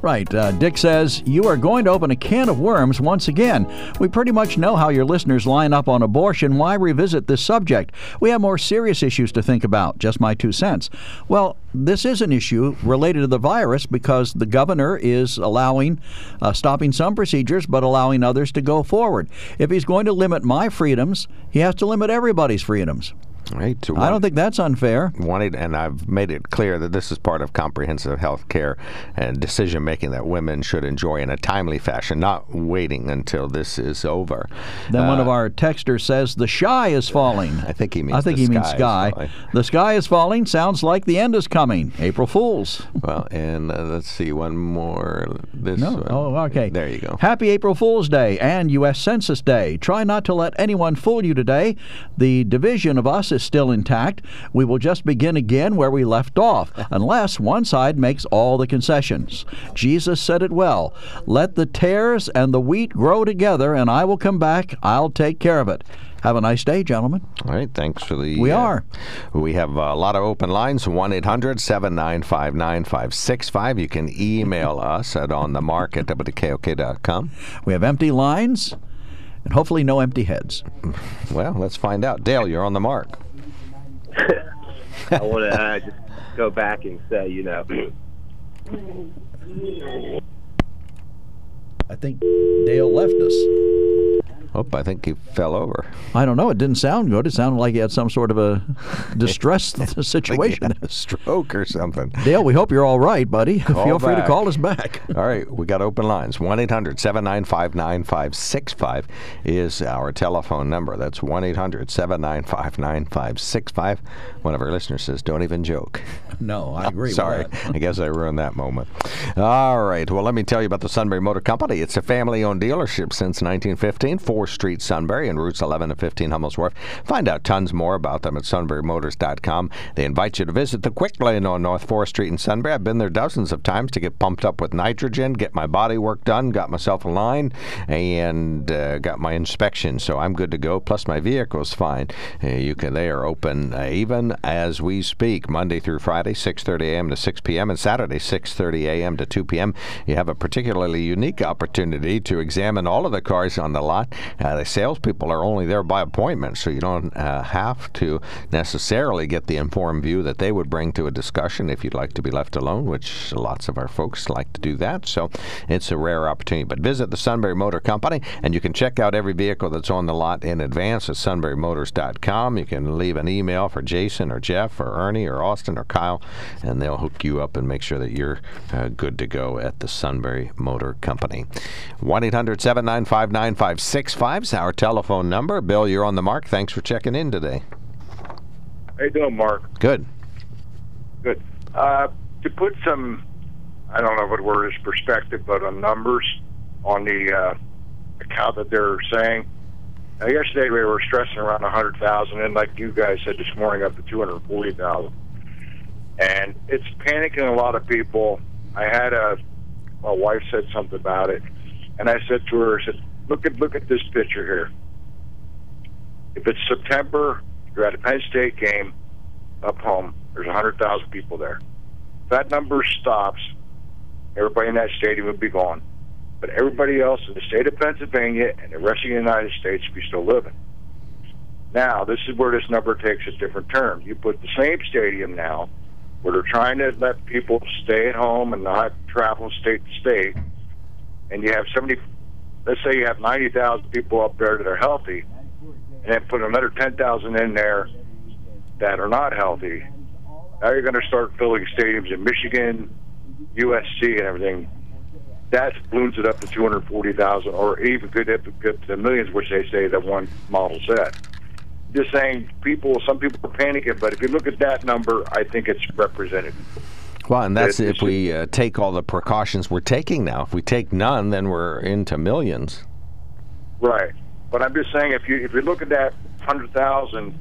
Right. Uh, Dick says, You are going to open a can of worms once again. We pretty much know how your listeners line up on abortion. Why revisit this subject? We have more serious issues to think about. Just my two cents. Well, this is an issue related to the virus because the governor is allowing, uh, stopping some procedures, but allowing others to go forward. If he's going to limit my freedoms, he has to limit everybody's freedoms. Right. So I don't think that's unfair. wanted, and I've made it clear that this is part of comprehensive health care and decision making that women should enjoy in a timely fashion, not waiting until this is over. Then one Uh, of our texters says the sky is falling. I think he means. I think he means sky. The sky is falling sounds like the end is coming. April Fools. Well, and uh, let's see one more. This No. one. Oh, okay. There you go. Happy April Fool's Day and U.S. Census Day. Try not to let anyone fool you today. The division of us is still intact. We will just begin again where we left off, [laughs] unless one side makes all the concessions. Jesus said it well Let the tares and the wheat grow together, and I will come back. I'll take care of it. Have a nice day, gentlemen. All right, thanks for the. We uh, are. We have a lot of open lines 1 800 795 9565. You can email [laughs] us at onthemark at WKOK.com. We have empty lines and hopefully no empty heads. [laughs] Well, let's find out. Dale, you're on the mark. [laughs] I want to uh, just go back and say, you know, I think Dale left us. Oh, I think he fell over. I don't know. It didn't sound good. It sounded like he had some sort of a [laughs] distress [laughs] situation. A stroke or something. Dale, we hope you're all right, buddy. Call Feel free to call us back. [laughs] All right, we got open lines. 1 800 795 9565 is our telephone number. That's 1 800 795 9565. One of our listeners says, Don't even joke. No, I agree. Sorry. With that. I guess I ruined that moment. All right. Well, let me tell you about the Sunbury Motor Company. It's a family owned dealership since 1915, 4th Street, Sunbury, and routes 11 and 15 Hummels Wharf. Find out tons more about them at sunburymotors.com. They invite you to visit the Quick Lane on North 4th Street in Sunbury. I've been there dozens of times to get pumped up with nitrogen, get my body work done, got myself a line, and uh, got my inspection. So I'm good to go. Plus, my vehicle's fine. Uh, you can. They are open uh, even as we speak, Monday through Friday, 6:30 a.m. to 6 p.m., and Saturday, 6:30 a.m. to 2 p.m. You have a particularly unique opportunity to examine all of the cars on the lot. Uh, the salespeople are only there by appointment, so you don't uh, have to necessarily get the informed view that they would bring to a discussion if you'd like to be left alone, which lots of our folks like to do that. So it's a rare opportunity. But visit the Sunbury Motor Company, and you can check out every vehicle that's on the lot in advance at sunburymotors.com. You can leave an email for Jason or Jeff or Ernie or Austin or Kyle, and they'll hook you up and make sure that you're uh, good to go at the Sunbury Motor Company. 1 800 795 9565 is our telephone number. Bill, you're on the mark. Thanks for checking in today. How you doing, Mark? Good. Good. Uh, to put some, I don't know what word is perspective, but on numbers on the uh, account that they're saying. Now, yesterday we were stressing around 100,000, and like you guys said this morning, up to 240,000. And it's panicking a lot of people. I had a, my wife said something about it, and I said to her, I said, look at look at this picture here. If it's September, you're at a Penn State game up home. There's 100,000 people there. If that number stops, everybody in that stadium would be gone. But everybody else in the state of Pennsylvania and the rest of the United States would be still living. Now, this is where this number takes a different turn. You put the same stadium now, where they're trying to let people stay at home and not travel state to state, and you have 70, let's say you have 90,000 people up there that are healthy, and then put another 10,000 in there that are not healthy. Now you're going to start filling stadiums in Michigan, USC, and everything. That balloons it up to 240,000, or even could up to the millions, which they say that one model said. Just saying, people, some people are panicking, but if you look at that number, I think it's representative. Well, and that's It's- if we uh, take all the precautions we're taking now. If we take none, then we're into millions. Right. But I'm just saying, if you if you look at that hundred thousand,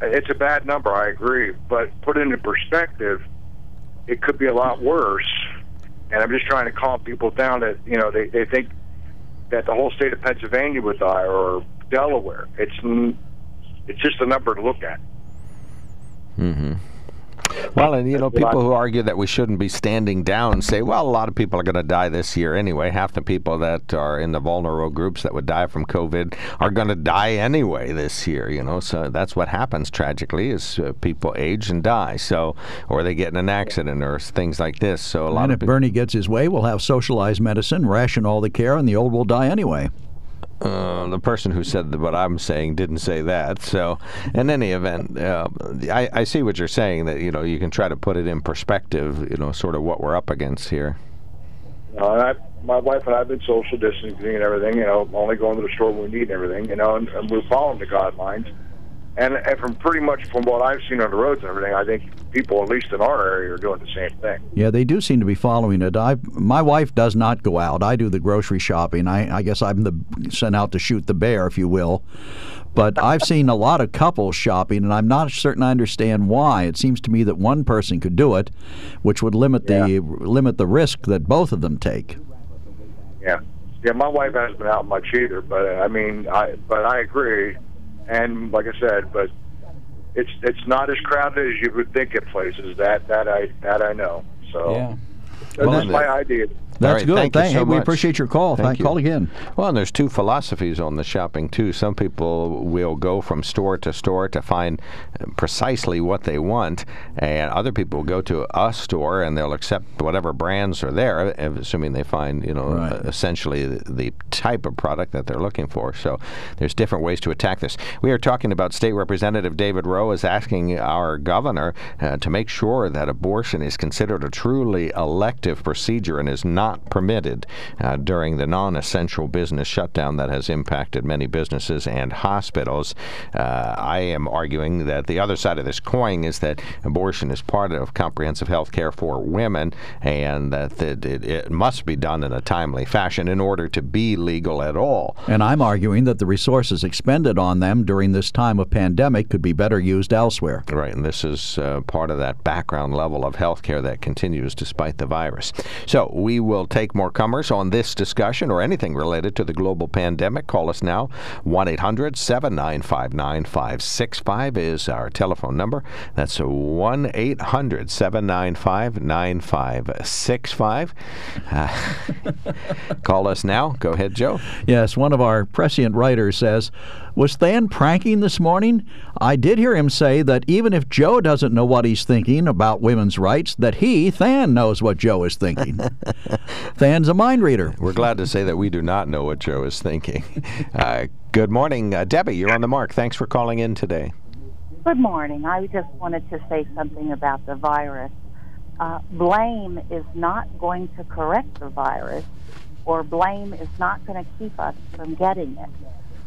it's a bad number. I agree. But put it into perspective, it could be a lot worse. And I'm just trying to calm people down that you know they they think that the whole state of Pennsylvania would die or Delaware. It's it's just a number to look at. hmm Well, and you know, people who argue that we shouldn't be standing down say, well, a lot of people are going to die this year anyway. Half the people that are in the vulnerable groups that would die from COVID are going to die anyway this year. You know, so that's what happens tragically is uh, people age and die. So, or they get in an accident or things like this. So a lot And of if people. Bernie gets his way, we'll have socialized medicine, ration all the care, and the old will die anyway. Uh, the person who said what I'm saying didn't say that. So, in any event, uh, I, I see what you're saying. That you know you can try to put it in perspective. You know, sort of what we're up against here. Uh, I, my wife and I have been social distancing and everything, you know, only going to the store when we need everything, you know, and, and we're following the guidelines. And, and from pretty much from what I've seen on the roads and everything, I think people, at least in our area, are doing the same thing. Yeah, they do seem to be following it. I, my wife does not go out. I do the grocery shopping. I, I guess I'm the sent out to shoot the bear, if you will. But I've seen a lot of couples shopping, and I'm not certain I understand why. It seems to me that one person could do it, which would limit the limit the risk that both of them take. Yeah, yeah. My wife hasn't been out much either, but I mean, I but I agree. And like I said, but it's it's not as crowded as you would think at places. That that I that I know. So Yeah. that's my idea. That's right, good. Thank you so we much. appreciate your call. Thank Thank you. Call again. Well, and there's two philosophies on the shopping too. Some people will go from store to store to find precisely what they want, and other people will go to a store and they'll accept whatever brands are there, assuming they find you know Right. uh, essentially the, the type of product that they're looking for. So there's different ways to attack this. We are talking about State Representative David Rowe is asking our governor uh, to make sure that abortion is considered a truly elective procedure and is not permitted uh, during the non-essential business shutdown that has impacted many businesses and hospitals. Uh, I am arguing that the other side of this coin is that abortion is part of comprehensive health care for women and that it, it, it must be done in a timely fashion in order to be legal at all. And I'm arguing that the resources expended on them during this time of pandemic could be better used elsewhere. Right, and this is uh, part of that background level of health care that continues despite the virus. So we will take more comers on this discussion or anything related to the global pandemic. Call us now. 1 800 795 9565 is our telephone number. That's 1 800 795 9565. Uh, [laughs] Call us now. Go ahead, Joe. Yes, one of our prescient writers says, Was Than pranking this morning? I did hear him say that even if Joe doesn't know what he's thinking about women's rights, that he, Than, knows what Joe is thinking. [laughs] Than's a mind reader. We're glad to say that we do not know what Joe is thinking. [laughs] Uh, good morning, uh, Debbie. You're on the mark. Thanks for calling in today. Good morning. I just wanted to say something about the virus. Uh, blame is not going to correct the virus, or blame is not going to keep us from getting it.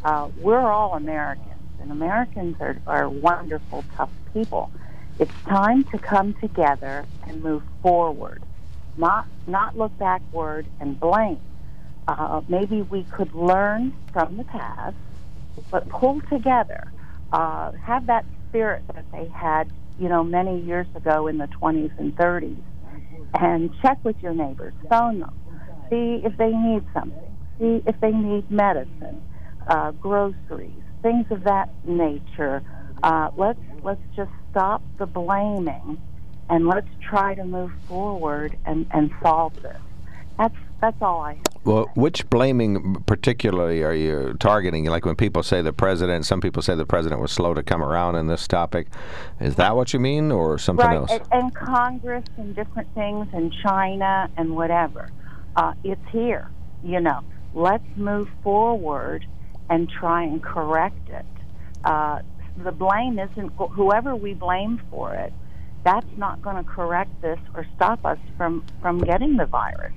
Uh, we're all Americans, and Americans are, are wonderful, tough people. It's time to come together and move forward, not not look backward and blame. Uh, maybe we could learn from the past, but pull together. Uh, have that spirit that they had, you know, many years ago in the 20s and 30s, and check with your neighbors, phone them, see if they need something, see if they need medicine, uh, groceries, things of that nature. Uh, let's let's just stop the blaming, and let's try to move forward and, and solve this. That's that's all I have. Well, which blaming particularly are you targeting? Like when people say the president, some people say the president was slow to come around in this topic. Is that what you mean, or something right, else? And, and Congress and different things, and China and whatever. Uh, it's here. You know, let's move forward and try and correct it. Uh, the blame isn't whoever we blame for it. That's not going to correct this or stop us from from getting the virus.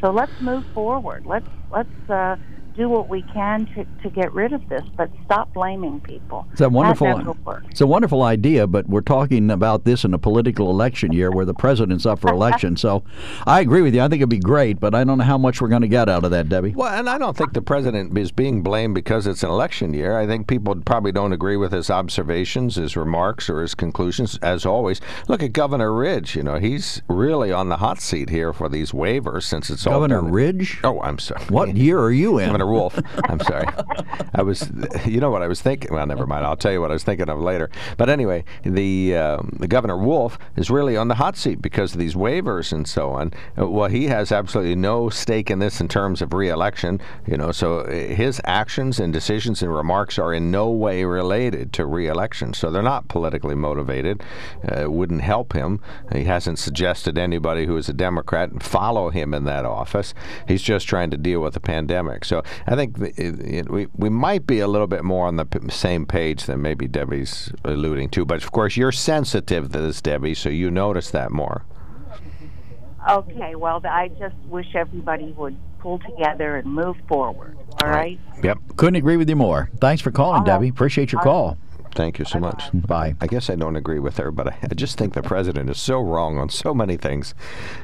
So let's move forward. Let's let's uh, do what we can to, to get rid of this, but stop blaming people. It's a wonderful. That. It's a wonderful idea, but we're talking about this in a political election year where the president's up for election. So, I agree with you. I think it'd be great, but I don't know how much we're going to get out of that, Debbie. Well, and I don't think the president is being blamed because it's an election year. I think people probably don't agree with his observations, his remarks, or his conclusions. As always, look at Governor Ridge. You know, he's really on the hot seat here for these waivers since it's all Governor. Ridge. Oh, I'm sorry. What year are you in? Governor Wolf. I'm sorry. I was, you know what I was thinking. Well, never mind. I'll tell you what I was thinking of later. But anyway, the um, the Governor Wolf is really on the hot seat because of these waivers and so on. Uh, Well, he has absolutely no stake in this in terms of reelection. You know, so uh, his actions and decisions and remarks are in no way related to reelection. So they're not politically motivated. Uh, it wouldn't help him. He hasn't suggested anybody who is a Democrat follow him in that office. He's just trying to deal with the pandemic. So I think th- it, it, we we might be a little bit more on the p- same page than maybe Debbie's alluding to. But of course, you're sensitive to this, Debbie, so you notice that more. Okay, well, I just wish everybody would pull together and move forward. All right? Yep. Couldn't agree with you more. Thanks for calling, All right. Debbie. Appreciate your All call. Thank you so much. Bye. I guess I don't agree with her, but I, I just think the president is so wrong on so many things.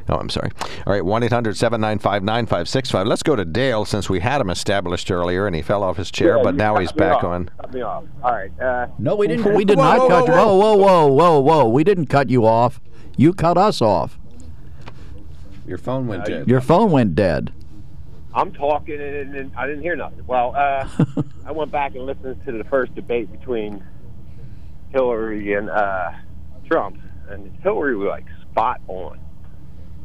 Oh, I'm sorry. All right, 1 800 795 9565. Let's go to Dale since we had him established earlier and he fell off his chair, Yeah, but now he's back off. on. Cut me off. All right. Uh, No, we didn't. We did Whoa, not whoa, cut you. whoa, Whoa, whoa, whoa, whoa, whoa! We didn't cut you off. You cut us off. Your phone went dead. Your phone went dead. I'm talking and, and I didn't hear nothing. Well, uh, [laughs] I went back and listened to the first debate between Hillary and uh, Trump, and Hillary was like spot on.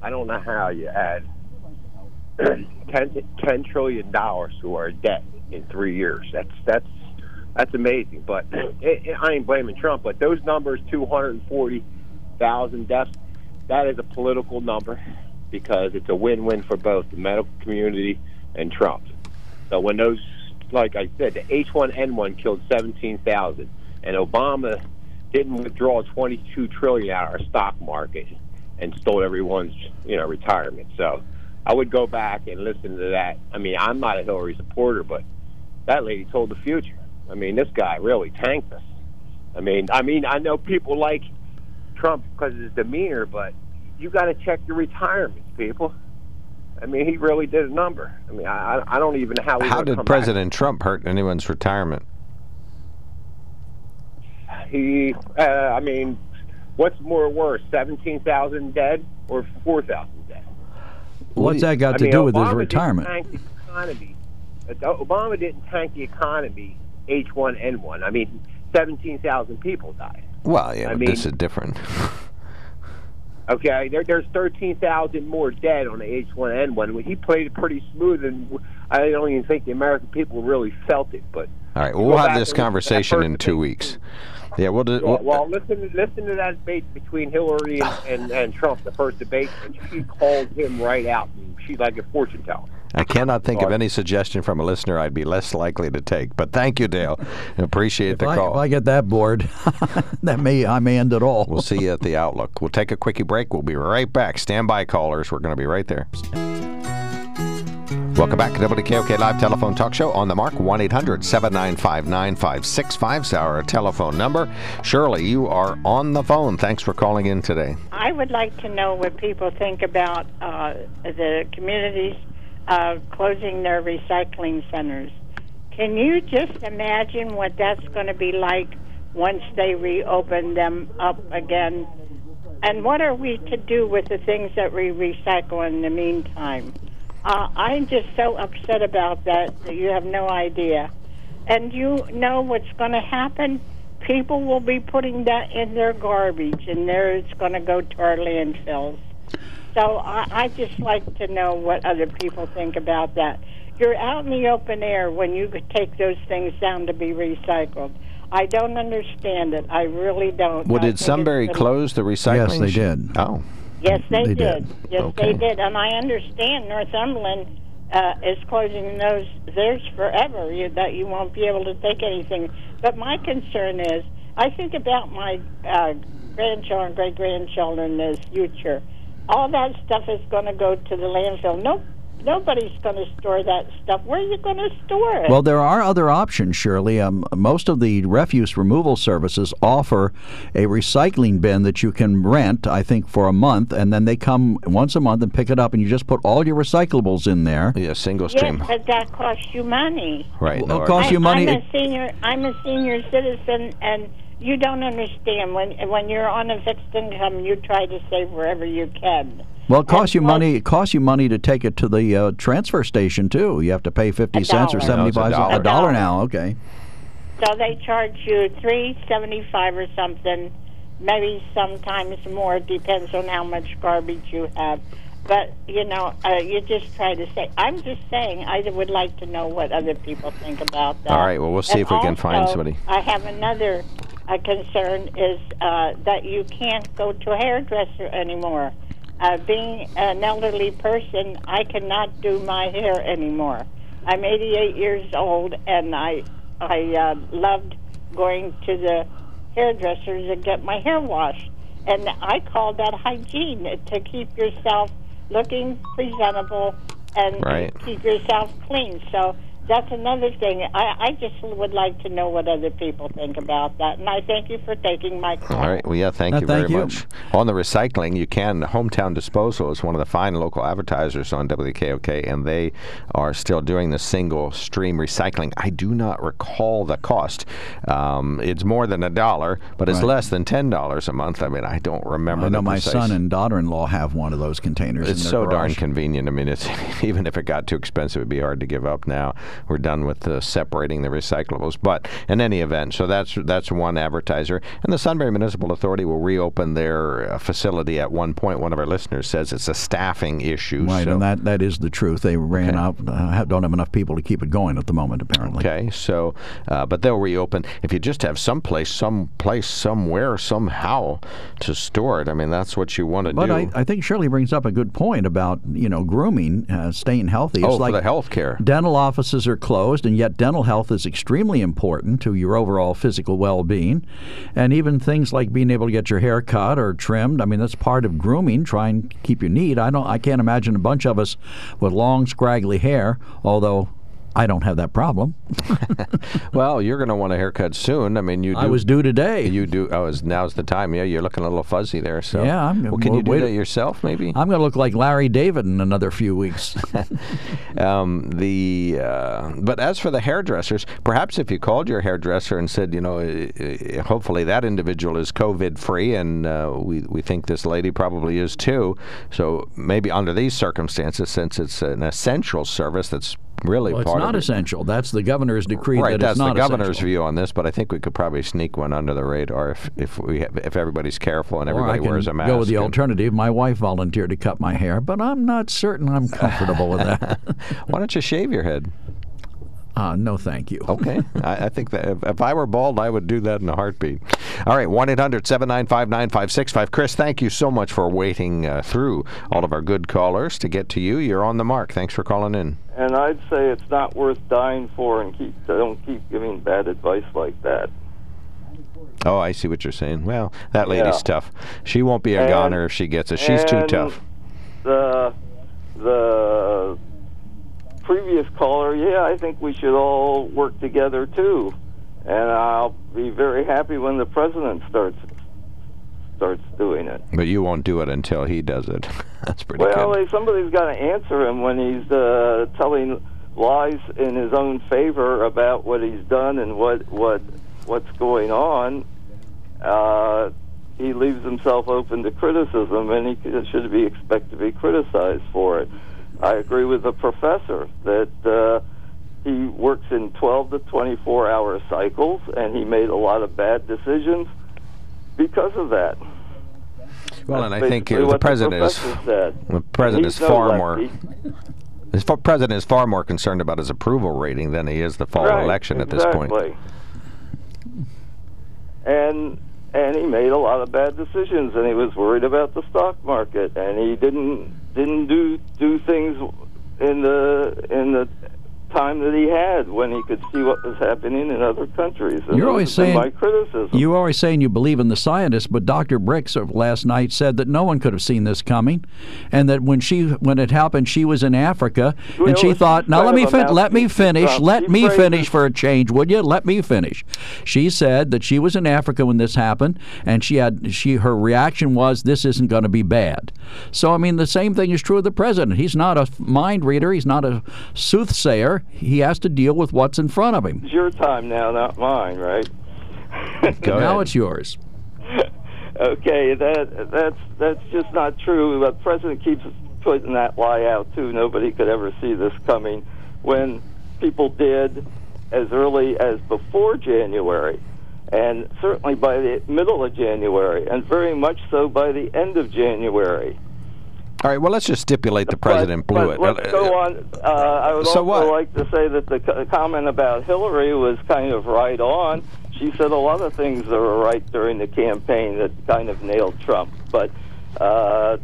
I don't know how you add [clears throat] 10, $10 trillion to our debt in three years. That's that's that's amazing. But [clears throat] it, it, I ain't blaming Trump. But those numbers, two hundred and forty thousand deaths, that is a political number because it's a win-win for both the medical community and Trump. So when those, like I said, the H1N1 killed seventeen thousand, and Obama didn't withdraw twenty-two trillion out of our stock market and stole everyone's you know retirement. So I would go back and listen to that. I mean, I'm not a Hillary supporter, but that lady told the future. I mean, this guy really tanked us. I mean, I mean, I know people like Trump because of his demeanor, but you got to check your retirements, people. I mean, he really did a number. I mean, I, I don't even know how. How did President back. Trump hurt anyone's retirement? He, uh, I mean, what's more worse, seventeen thousand dead or four thousand dead? What's that got I to mean, do Obama with his retirement? Didn't tank the economy. Obama didn't tank the economy. H1N1. I mean, seventeen thousand people died. Well, yeah, I mean, this is different. [laughs] okay, there, there's thirteen thousand more dead on the H1N1. He played it pretty smooth, and I don't even think the American people really felt it. But all right, well, we'll have this conversation in two weeks. Yeah, we'll, do, well, well, listen, listen to that debate between Hillary and, [sighs] and, and Trump, the first debate, and she called him right out. And she's like a fortune teller. I cannot think of any suggestion from a listener I'd be less likely to take. But thank you, Dale. [laughs] Appreciate if the I, call. If I get that bored, [laughs] that may I may end it all. we'll see you at the Outlook. We'll take a quickie break. We'll be right back. Stand by, callers. We're going to be right there. Welcome back to WKOK Live Telephone Talk Show on the mark. 1 800 795 9565 is our telephone number. Shirley, you are on the phone. Thanks for calling in today. I would like to know what people think about uh, the communities uh, closing their recycling centers. Can you just imagine what that's going to be like once they reopen them up again? And what are we to do with the things that we recycle in the meantime? Uh, I'm just so upset about that that you have no idea. And you know what's going to happen? People will be putting that in their garbage, and there it's going to go to our landfills. So I, I just like to know what other people think about that. You're out in the open air when you could take those things down to be recycled. I don't understand it. I really don't. Well, did Sunbury close the recycling? Yes, they did. Oh. Yes, they, They did. did. Yes, Okay. they did. And I understand Northumberland uh, is closing those theirs forever. You, that you won't be able to take anything. But my concern is, I think about my uh, grandchildren, great grandchildren, as future. All that stuff is going to go to the landfill. No, nobody's going to store that stuff. Where are you going to store it? Well, there are other options, Shirley. Um, most of the refuse removal services offer a recycling bin that you can rent, I think, for a month, and then they come once a month and pick it up, and you just put all your recyclables in there. Yeah, single stream. yes, stream. but that costs you money. Right. Well, no, it costs I- you money. I'm a senior. I'm a senior citizen, and you don't understand when when you're on a fixed income, you try to save wherever you can. Well, it costs you money. It costs you money to take it to the uh, transfer station too. You have to pay fifty A cents or dollar. No, a seventy-five cents. dollar. A dollar now. Okay. So they charge you three seventy five or something, maybe sometimes more. It depends on how much garbage you have. But you know, uh, you just try to say. I'm just saying. I would like to know what other people think about that. All right, well, we'll see And if we can find somebody. I have another uh, concern is uh, that you can't go to a hairdresser anymore. Uh, being an elderly person, I cannot do my hair anymore. I'm 88 years old, and I I uh, loved going to the hairdressers and get my hair washed. And I call that hygiene to keep yourself looking presentable and Right. keep yourself clean. So that's another thing. I, I just would like to know what other people think about that. And I thank you for taking my call. All right. Well, yeah, thank Uh, you thank very you. much. On the recycling, you can. Hometown Disposal is one of the fine local advertisers on WKOK, and they are still doing the single stream recycling. I do not recall the cost. Um, it's more than a dollar, but it's Right. less than ten dollars a month. I mean, I don't remember. I know the my precise- son and daughter-in-law have one of those containers. It's in their so darn garage. convenient. I mean, it's [laughs] even if it got too expensive, it'd be hard to give up now. We're done with uh, separating the recyclables. But in any event, so that's that's one advertiser. And the Sunbury Municipal Authority will reopen their uh, facility at one point. One of our listeners says it's a staffing issue. Right, so. and that, that is the truth. They ran Okay. out, uh, don't have enough people to keep it going at the moment, apparently. Okay, so, uh, but they'll reopen. If you just have some place, some place, somewhere, somehow to store it, I mean, that's what you want to But do. I, I think Shirley brings up a good point about you know grooming, uh, staying healthy. It's oh, like for the health care. dental offices are closed, and yet dental health is extremely important to your overall physical well-being, and even things like being able to get your hair cut or trimmed. I mean, that's part of grooming. Try and keep you neat. I don't. I can't imagine a bunch of us with long, scraggly hair. Although I don't have that problem. [laughs] Well, you're going to want a haircut soon. I mean, you. Do, I was due today. You do. Oh, is now's the time. Yeah, you're looking a little fuzzy there. So Yeah, I'm- Well, can you do that yourself, maybe? I'm going to look like Larry David in another few weeks. [laughs] um, the uh, but as for the hairdressers, perhaps if you called your hairdresser and said, you know, uh, uh, hopefully that individual is COVID free, and uh, we we think this lady probably is too. So maybe under these circumstances, since it's an essential service that's really well, it's not essential. That's the governor's decree Right, that that's it's not essential. That's the governor's essential. view on this, but I think we could probably sneak one under the radar if if we have, if everybody's careful and everybody wears a mask. go with the alternative. My wife volunteered to cut my hair, but I'm not certain I'm comfortable with that. [laughs] Why don't you shave your head? Uh, no, thank you. Okay, [laughs] I, I think that if, if I were bald, I would do that in a heartbeat. All right, 1 800 795 9565. Chris, thank you so much for waiting uh, through all of our good callers to get to you. You're on the mark. Thanks for calling in. And I'd say it's not worth dying for, and keep don't keep giving bad advice like that. Oh, I see what you're saying. Well, that lady's Yeah. tough. She won't be a And- goner if she gets it. She's too tough. The the previous caller, yeah, I think we should all work together too, and I'll be very happy when the president starts starts doing it. But you won't do it until he does it. [laughs] That's pretty Well, good. eh, somebody's got to answer him when he's uh, telling lies in his own favor about what he's done and what what what's going on. Uh, he leaves himself open to criticism, and he should be expected to be criticized for it. I agree with the professor that uh, he works in 12 to 24 hour cycles, and he made a lot of bad decisions because of that. Well, and I think the president is said. the president He's is far lefty. more. The fa- president is far more concerned about his approval rating than he is the fall Right, election at this point. And and he made a lot of bad decisions, and he was worried about the stock market, and he didn't didn't do do things in the in the time that he had when he could see what was happening in other countries. And You're always saying my criticism. you always saying you believe in the scientists, but Dr. Birx of last night said that no one could have seen this coming, and that when she when it happened, she was in Africa Well, and she thought, "Now let me fin- let me finish, Trump. let She me finish for a change, would you? Let me finish." She said that she was in Africa when this happened, and she had she her reaction was, "This isn't going to be bad." So I mean, the same thing is true of the president. He's not a mind reader. He's not a soothsayer. He has to deal with what's in front of him. It's your time now, not mine, right? [laughs] now it's yours. [laughs] okay, that that's that's just not true. The president keeps putting that lie out too. Nobody could ever see this coming. When people did as early as before January, and certainly by the middle of January, and very much so by the end of January. All right. Well, let's just stipulate the president blew But it. let's go on. Uh, I would So also what? like to say that the comment about Hillary was kind of right on. She said a lot of things that were right during the campaign that kind of nailed Trump. But uh,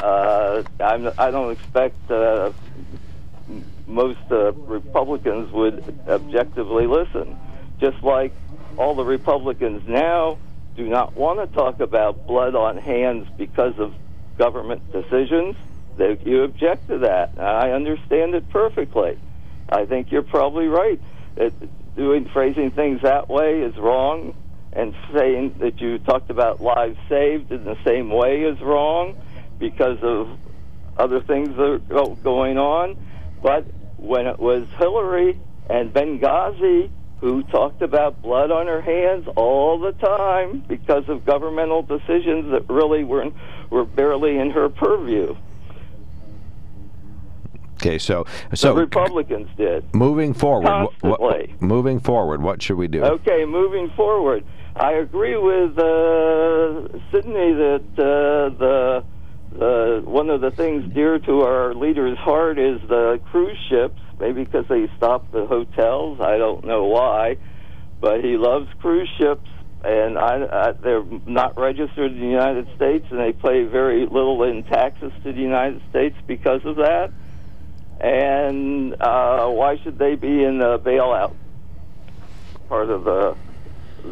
uh, I'm, I don't expect uh, most uh, Republicans would objectively listen. Just like all the Republicans now do not want to talk about blood on hands because of government decisions. They, you object to that. I understand it perfectly. I think you're probably right. That doing phrasing things that way is wrong, and saying that you talked about lives saved in the same way is wrong because of other things that are going on. But when it was Hillary and Benghazi who talked about blood on her hands all the time because of governmental decisions that really were were barely in her purview. Okay, so so the Republicans did. moving forward, wh- what- moving forward, what should we do? Okay, moving forward, I agree with uh, Sydney that uh, the uh, one of the things dear to our leader's heart is the cruise ships. Maybe because they stop the hotels. I don't know why, but he loves cruise ships, and I, I, they're not registered in the United States, and they pay very little in taxes to the United States because of that. And uh, why should they be in the bailout part of the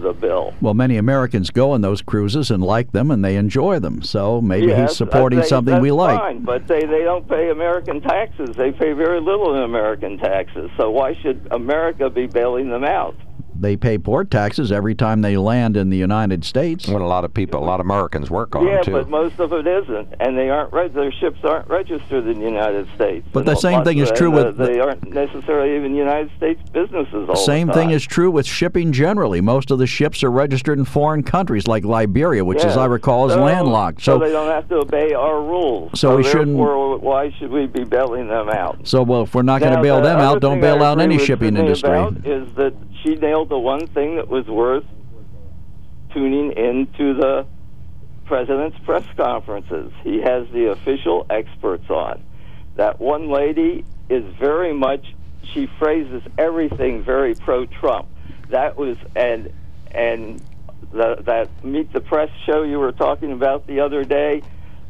the bill? Well, many Americans go on those cruises and like them, and they enjoy them. So maybe Yes, he's supporting say something we like. Fine, but they they don't pay American taxes. They pay very little in American taxes. So why should America be bailing them out? They pay port taxes every time they land in the United States. When a lot of people, a lot of Americans work on yeah, them too. but most of it isn't, and they aren't. Reg- their ships aren't registered in the United States. But And the same thing is true uh, with the- they aren't necessarily even United States businesses. All Same the thing is true with shipping generally. Most of the ships are registered in foreign countries like Liberia, which, as I recall, is So- landlocked. So, So, they don't have to obey our rules. So we shouldn't- Why should we be bailing them out? so well, if we're not going to bail them out, don't bail out any shipping Sydney industry. About is that she nailed the one thing that was worth tuning into the president's press conferences. He has the official experts on. That one lady is very much. She phrases everything very pro-Trump. That was and and the, that meet the press show you were talking about the other day.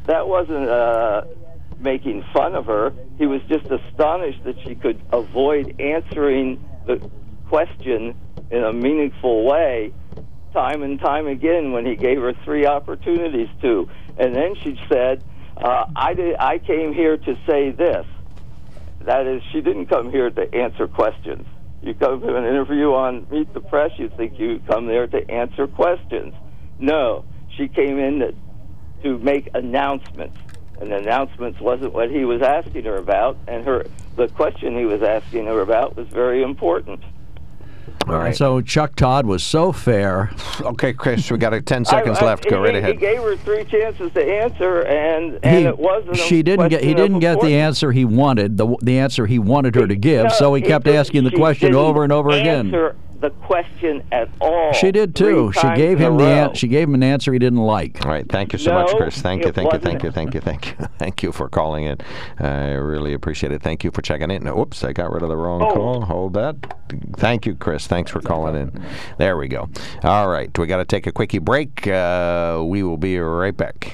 That wasn't uh, making fun of her. He was just astonished that she could avoid answering the question in a meaningful way time and time again when he gave her three opportunities to. And then she said, uh, I, did, I came here to say this. That is, she didn't come here to answer questions. You come to an interview on Meet the Press, you think you come there to answer questions. No, she came in to, to make announcements. And announcements wasn't what he was asking her about, and her the question he was asking her about was very important. All right. So Chuck Todd was so fair. Okay, Chris, we got uh, ten seconds I- I- left. Go he, right ahead. He gave her three chances to answer, and and He- it wasn't. a she didn't get. He didn't get the answer he wanted. The the answer he wanted her to give. No, so he he kept asking the question over and over again. Answer the question at all. She did too. She gave him the row. an- she gave him an answer he didn't like. All right, thank you so much, Chris. Thank you, thank you, thank you, thank you, thank you, thank you for calling in. I really appreciate it. Thank you for checking in. Oops, I got rid of the wrong Oh. call. Hold that. Thank you, Chris. Thanks for calling in. There we go. All right, we got to take a quickie break. Uh, we will be right back.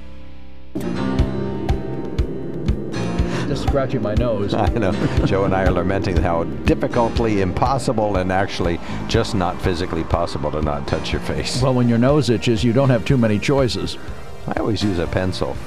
Just scratching my nose. I know. Joe and I are lamenting how difficultly impossible and actually just not physically possible to not touch your face. Well, when your nose itches, you don't have too many choices. I always use a pencil.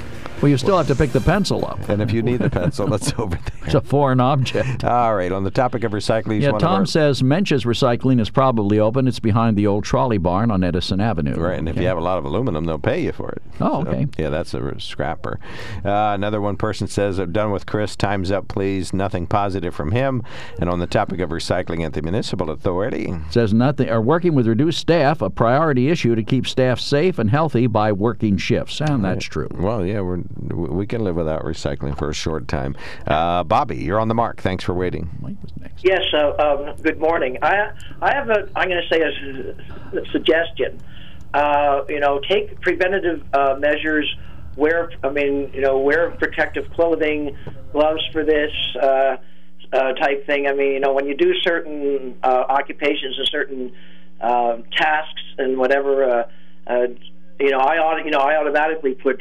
Well, you still have to pick the pencil up. And if you need the pencil, that's [laughs] over there. It's a foreign object. All right, on the topic of recycling, Yeah, Tom our- says Mench's Recycling is probably open. It's behind the old trolley barn on Edison Avenue. Right, and if you have a lot of aluminum, they'll pay you for it. Oh, So, okay. yeah, that's a scrapper. Uh, another one person says, I'm done with Chris. Time's up, please. Nothing positive from him. And on the topic of recycling at the municipal authority, says nothing are working with reduced staff a priority issue to keep staff safe and healthy by working shifts and that's true well, yeah, we're, we can live without recycling for a short time. Uh, Bobby, you're on the mark. Thanks for waiting. Yes, uh, um, good morning. I I have a I'm going to say a suggestion. Uh, you know, take preventative uh, measures. Wear I mean, you know, wear protective clothing, gloves for this. Uh, uh, type thing. I mean, you know, when you do certain uh, occupations and certain uh, tasks and whatever, uh, uh, you know, I ought, you know, I automatically put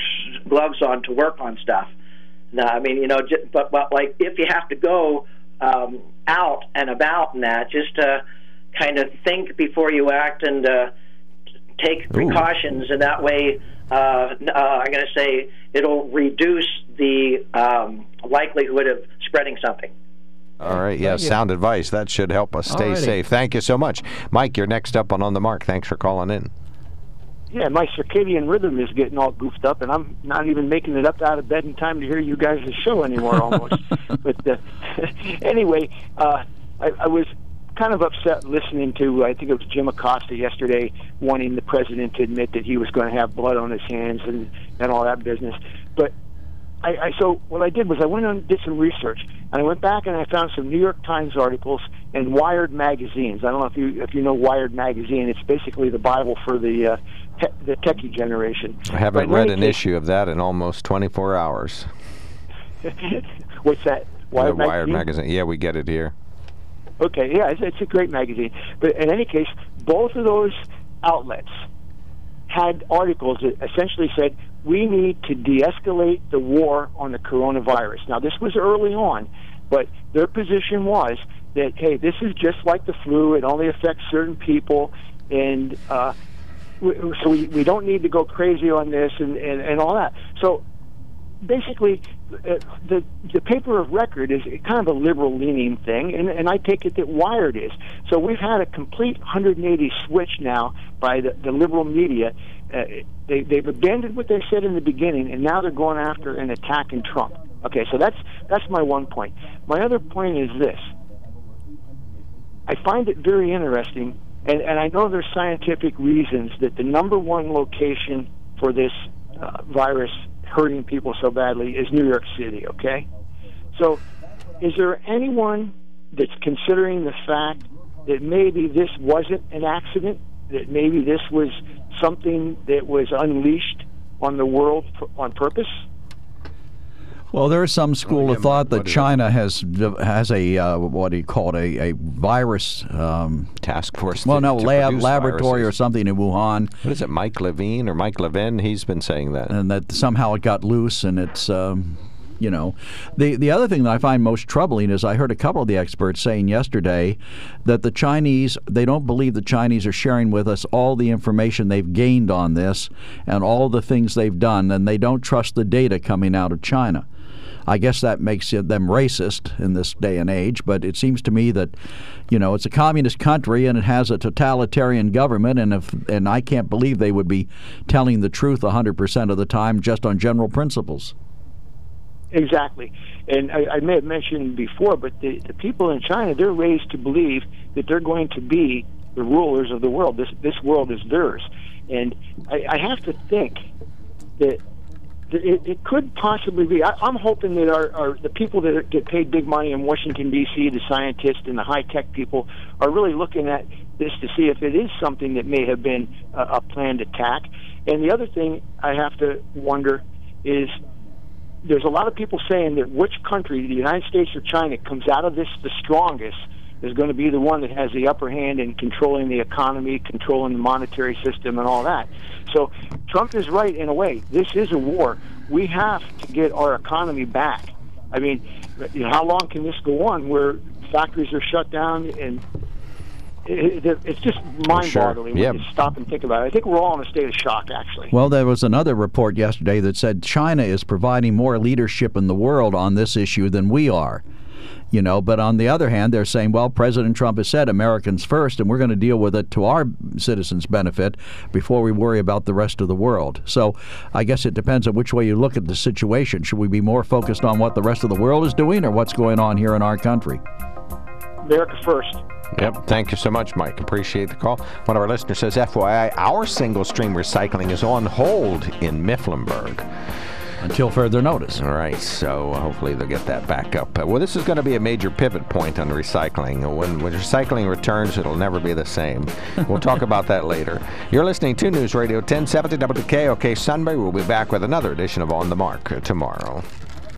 gloves on to work on stuff. Now, I mean, you know, just, but but like if you have to go um, out and about and that, just to kind of think before you act and uh, take precautions, and that way, uh, uh, I'm going to say it'll reduce the um, likelihood of spreading something. All right, yeah, sound advice. That should help us stay Alrighty. safe. Thank you so much. Mike, you're next up on On the Mark. Thanks for calling in. Yeah, my circadian rhythm is getting all goofed up, and I'm not even making it up out of bed in time to hear you guys' show anymore, almost. [laughs] but uh, [laughs] anyway, uh, I, I was kind of upset listening to I think it was Jim Acosta yesterday wanting the president to admit that he was going to have blood on his hands and and all that business. But I, I so what I did was I went and did some research, and I went back and I found some New York Times articles and Wired magazines. I don't know if you if you know Wired magazine. It's basically the Bible for the uh, te- the techie generation. I haven't read an case- issue of that in almost 24 hours. [laughs] What's that? the Wired magazine. Yeah, we get it here. Okay, yeah, it's, it's a great magazine. But in any case, both of those outlets had articles that essentially said we need to de-escalate the war on the coronavirus. Now, this was early on, but their position was that hey, this is just like the flu; it only affects certain people, and uh, so we, we don't need to go crazy on this and, and, and all that. So basically, uh, the the paper of record is kind of a liberal leaning thing, and, and I take it that Wired is. So we've had a complete 180 switch now by the, the liberal media. Uh, they, they've abandoned what they said in the beginning, and now they're going after and attacking Trump. Okay, so that's that's my one point. My other point is this: I find it very interesting, and, and I know there's scientific reasons that the number one location for this uh, virus hurting people so badly is New York City, okay? So, is there anyone that's considering the fact that maybe this wasn't an accident, that maybe this was something that was unleashed on the world for, on purpose? Well, there is some school of thought that China has has a uh, what do you call it a, a virus um, task force. Well, to- no, to lab, laboratory viruses. or something in Wuhan. What is it, Mike Levine or Mike Levin? He's been saying that. and that somehow it got loose and it's um, you know the the other thing that I find most troubling is I heard a couple of the experts saying yesterday that the Chinese they don't believe the Chinese are sharing with us all the information they've gained on this and all the things they've done and they don't trust the data coming out of China. I guess that makes them racist in this day and age, but it seems to me that, you know, it's a communist country and it has a totalitarian government, and if and I can't believe they would be telling the truth 100% of the time just on general principles. Exactly. And I, I may have mentioned before, but the, the people in China, they're raised to believe that they're going to be the rulers of the world. This, this world is theirs. And I, I have to think that it, it could possibly be. I, I'm hoping that our, our the people that get paid big money in Washington D.C., the scientists and the high tech people, are really looking at this to see if it is something that may have been a, a planned attack. And the other thing I have to wonder is there's a lot of people saying that which country, the United States or China, comes out of this the strongest is going to be the one that has the upper hand in controlling the economy, controlling the monetary system, and all that. So Trump is right in a way. This is a war. We have to get our economy back. I mean, you know, how long can this go on where factories are shut down and it, it, it's just mind-boggling Yeah. when you stop and think about it. I think we're all in a state of shock, actually. Well, there was another report yesterday that said China is providing more leadership in the world on this issue than we are. You know, but on the other hand, they're saying, well, President Trump has said Americans first, and we're going to deal with it to our citizens' benefit before we worry about the rest of the world. So I guess it depends on which way you look at the situation. Should we be more focused on what the rest of the world is doing or what's going on here in our country? America first. Yep. Thank you so much, Mike. Appreciate the call. One of our listeners says, FYI, our single stream recycling is on hold in Mifflinburg. Until further notice. All right, so hopefully they'll get that back up. Uh, well, this is going to be a major pivot point on recycling. When, when recycling returns, it'll never be the same. We'll talk [laughs] about that later. You're listening to News Radio 1070 WKOK Sunbury. We'll be back with another edition of On the Mark uh, tomorrow.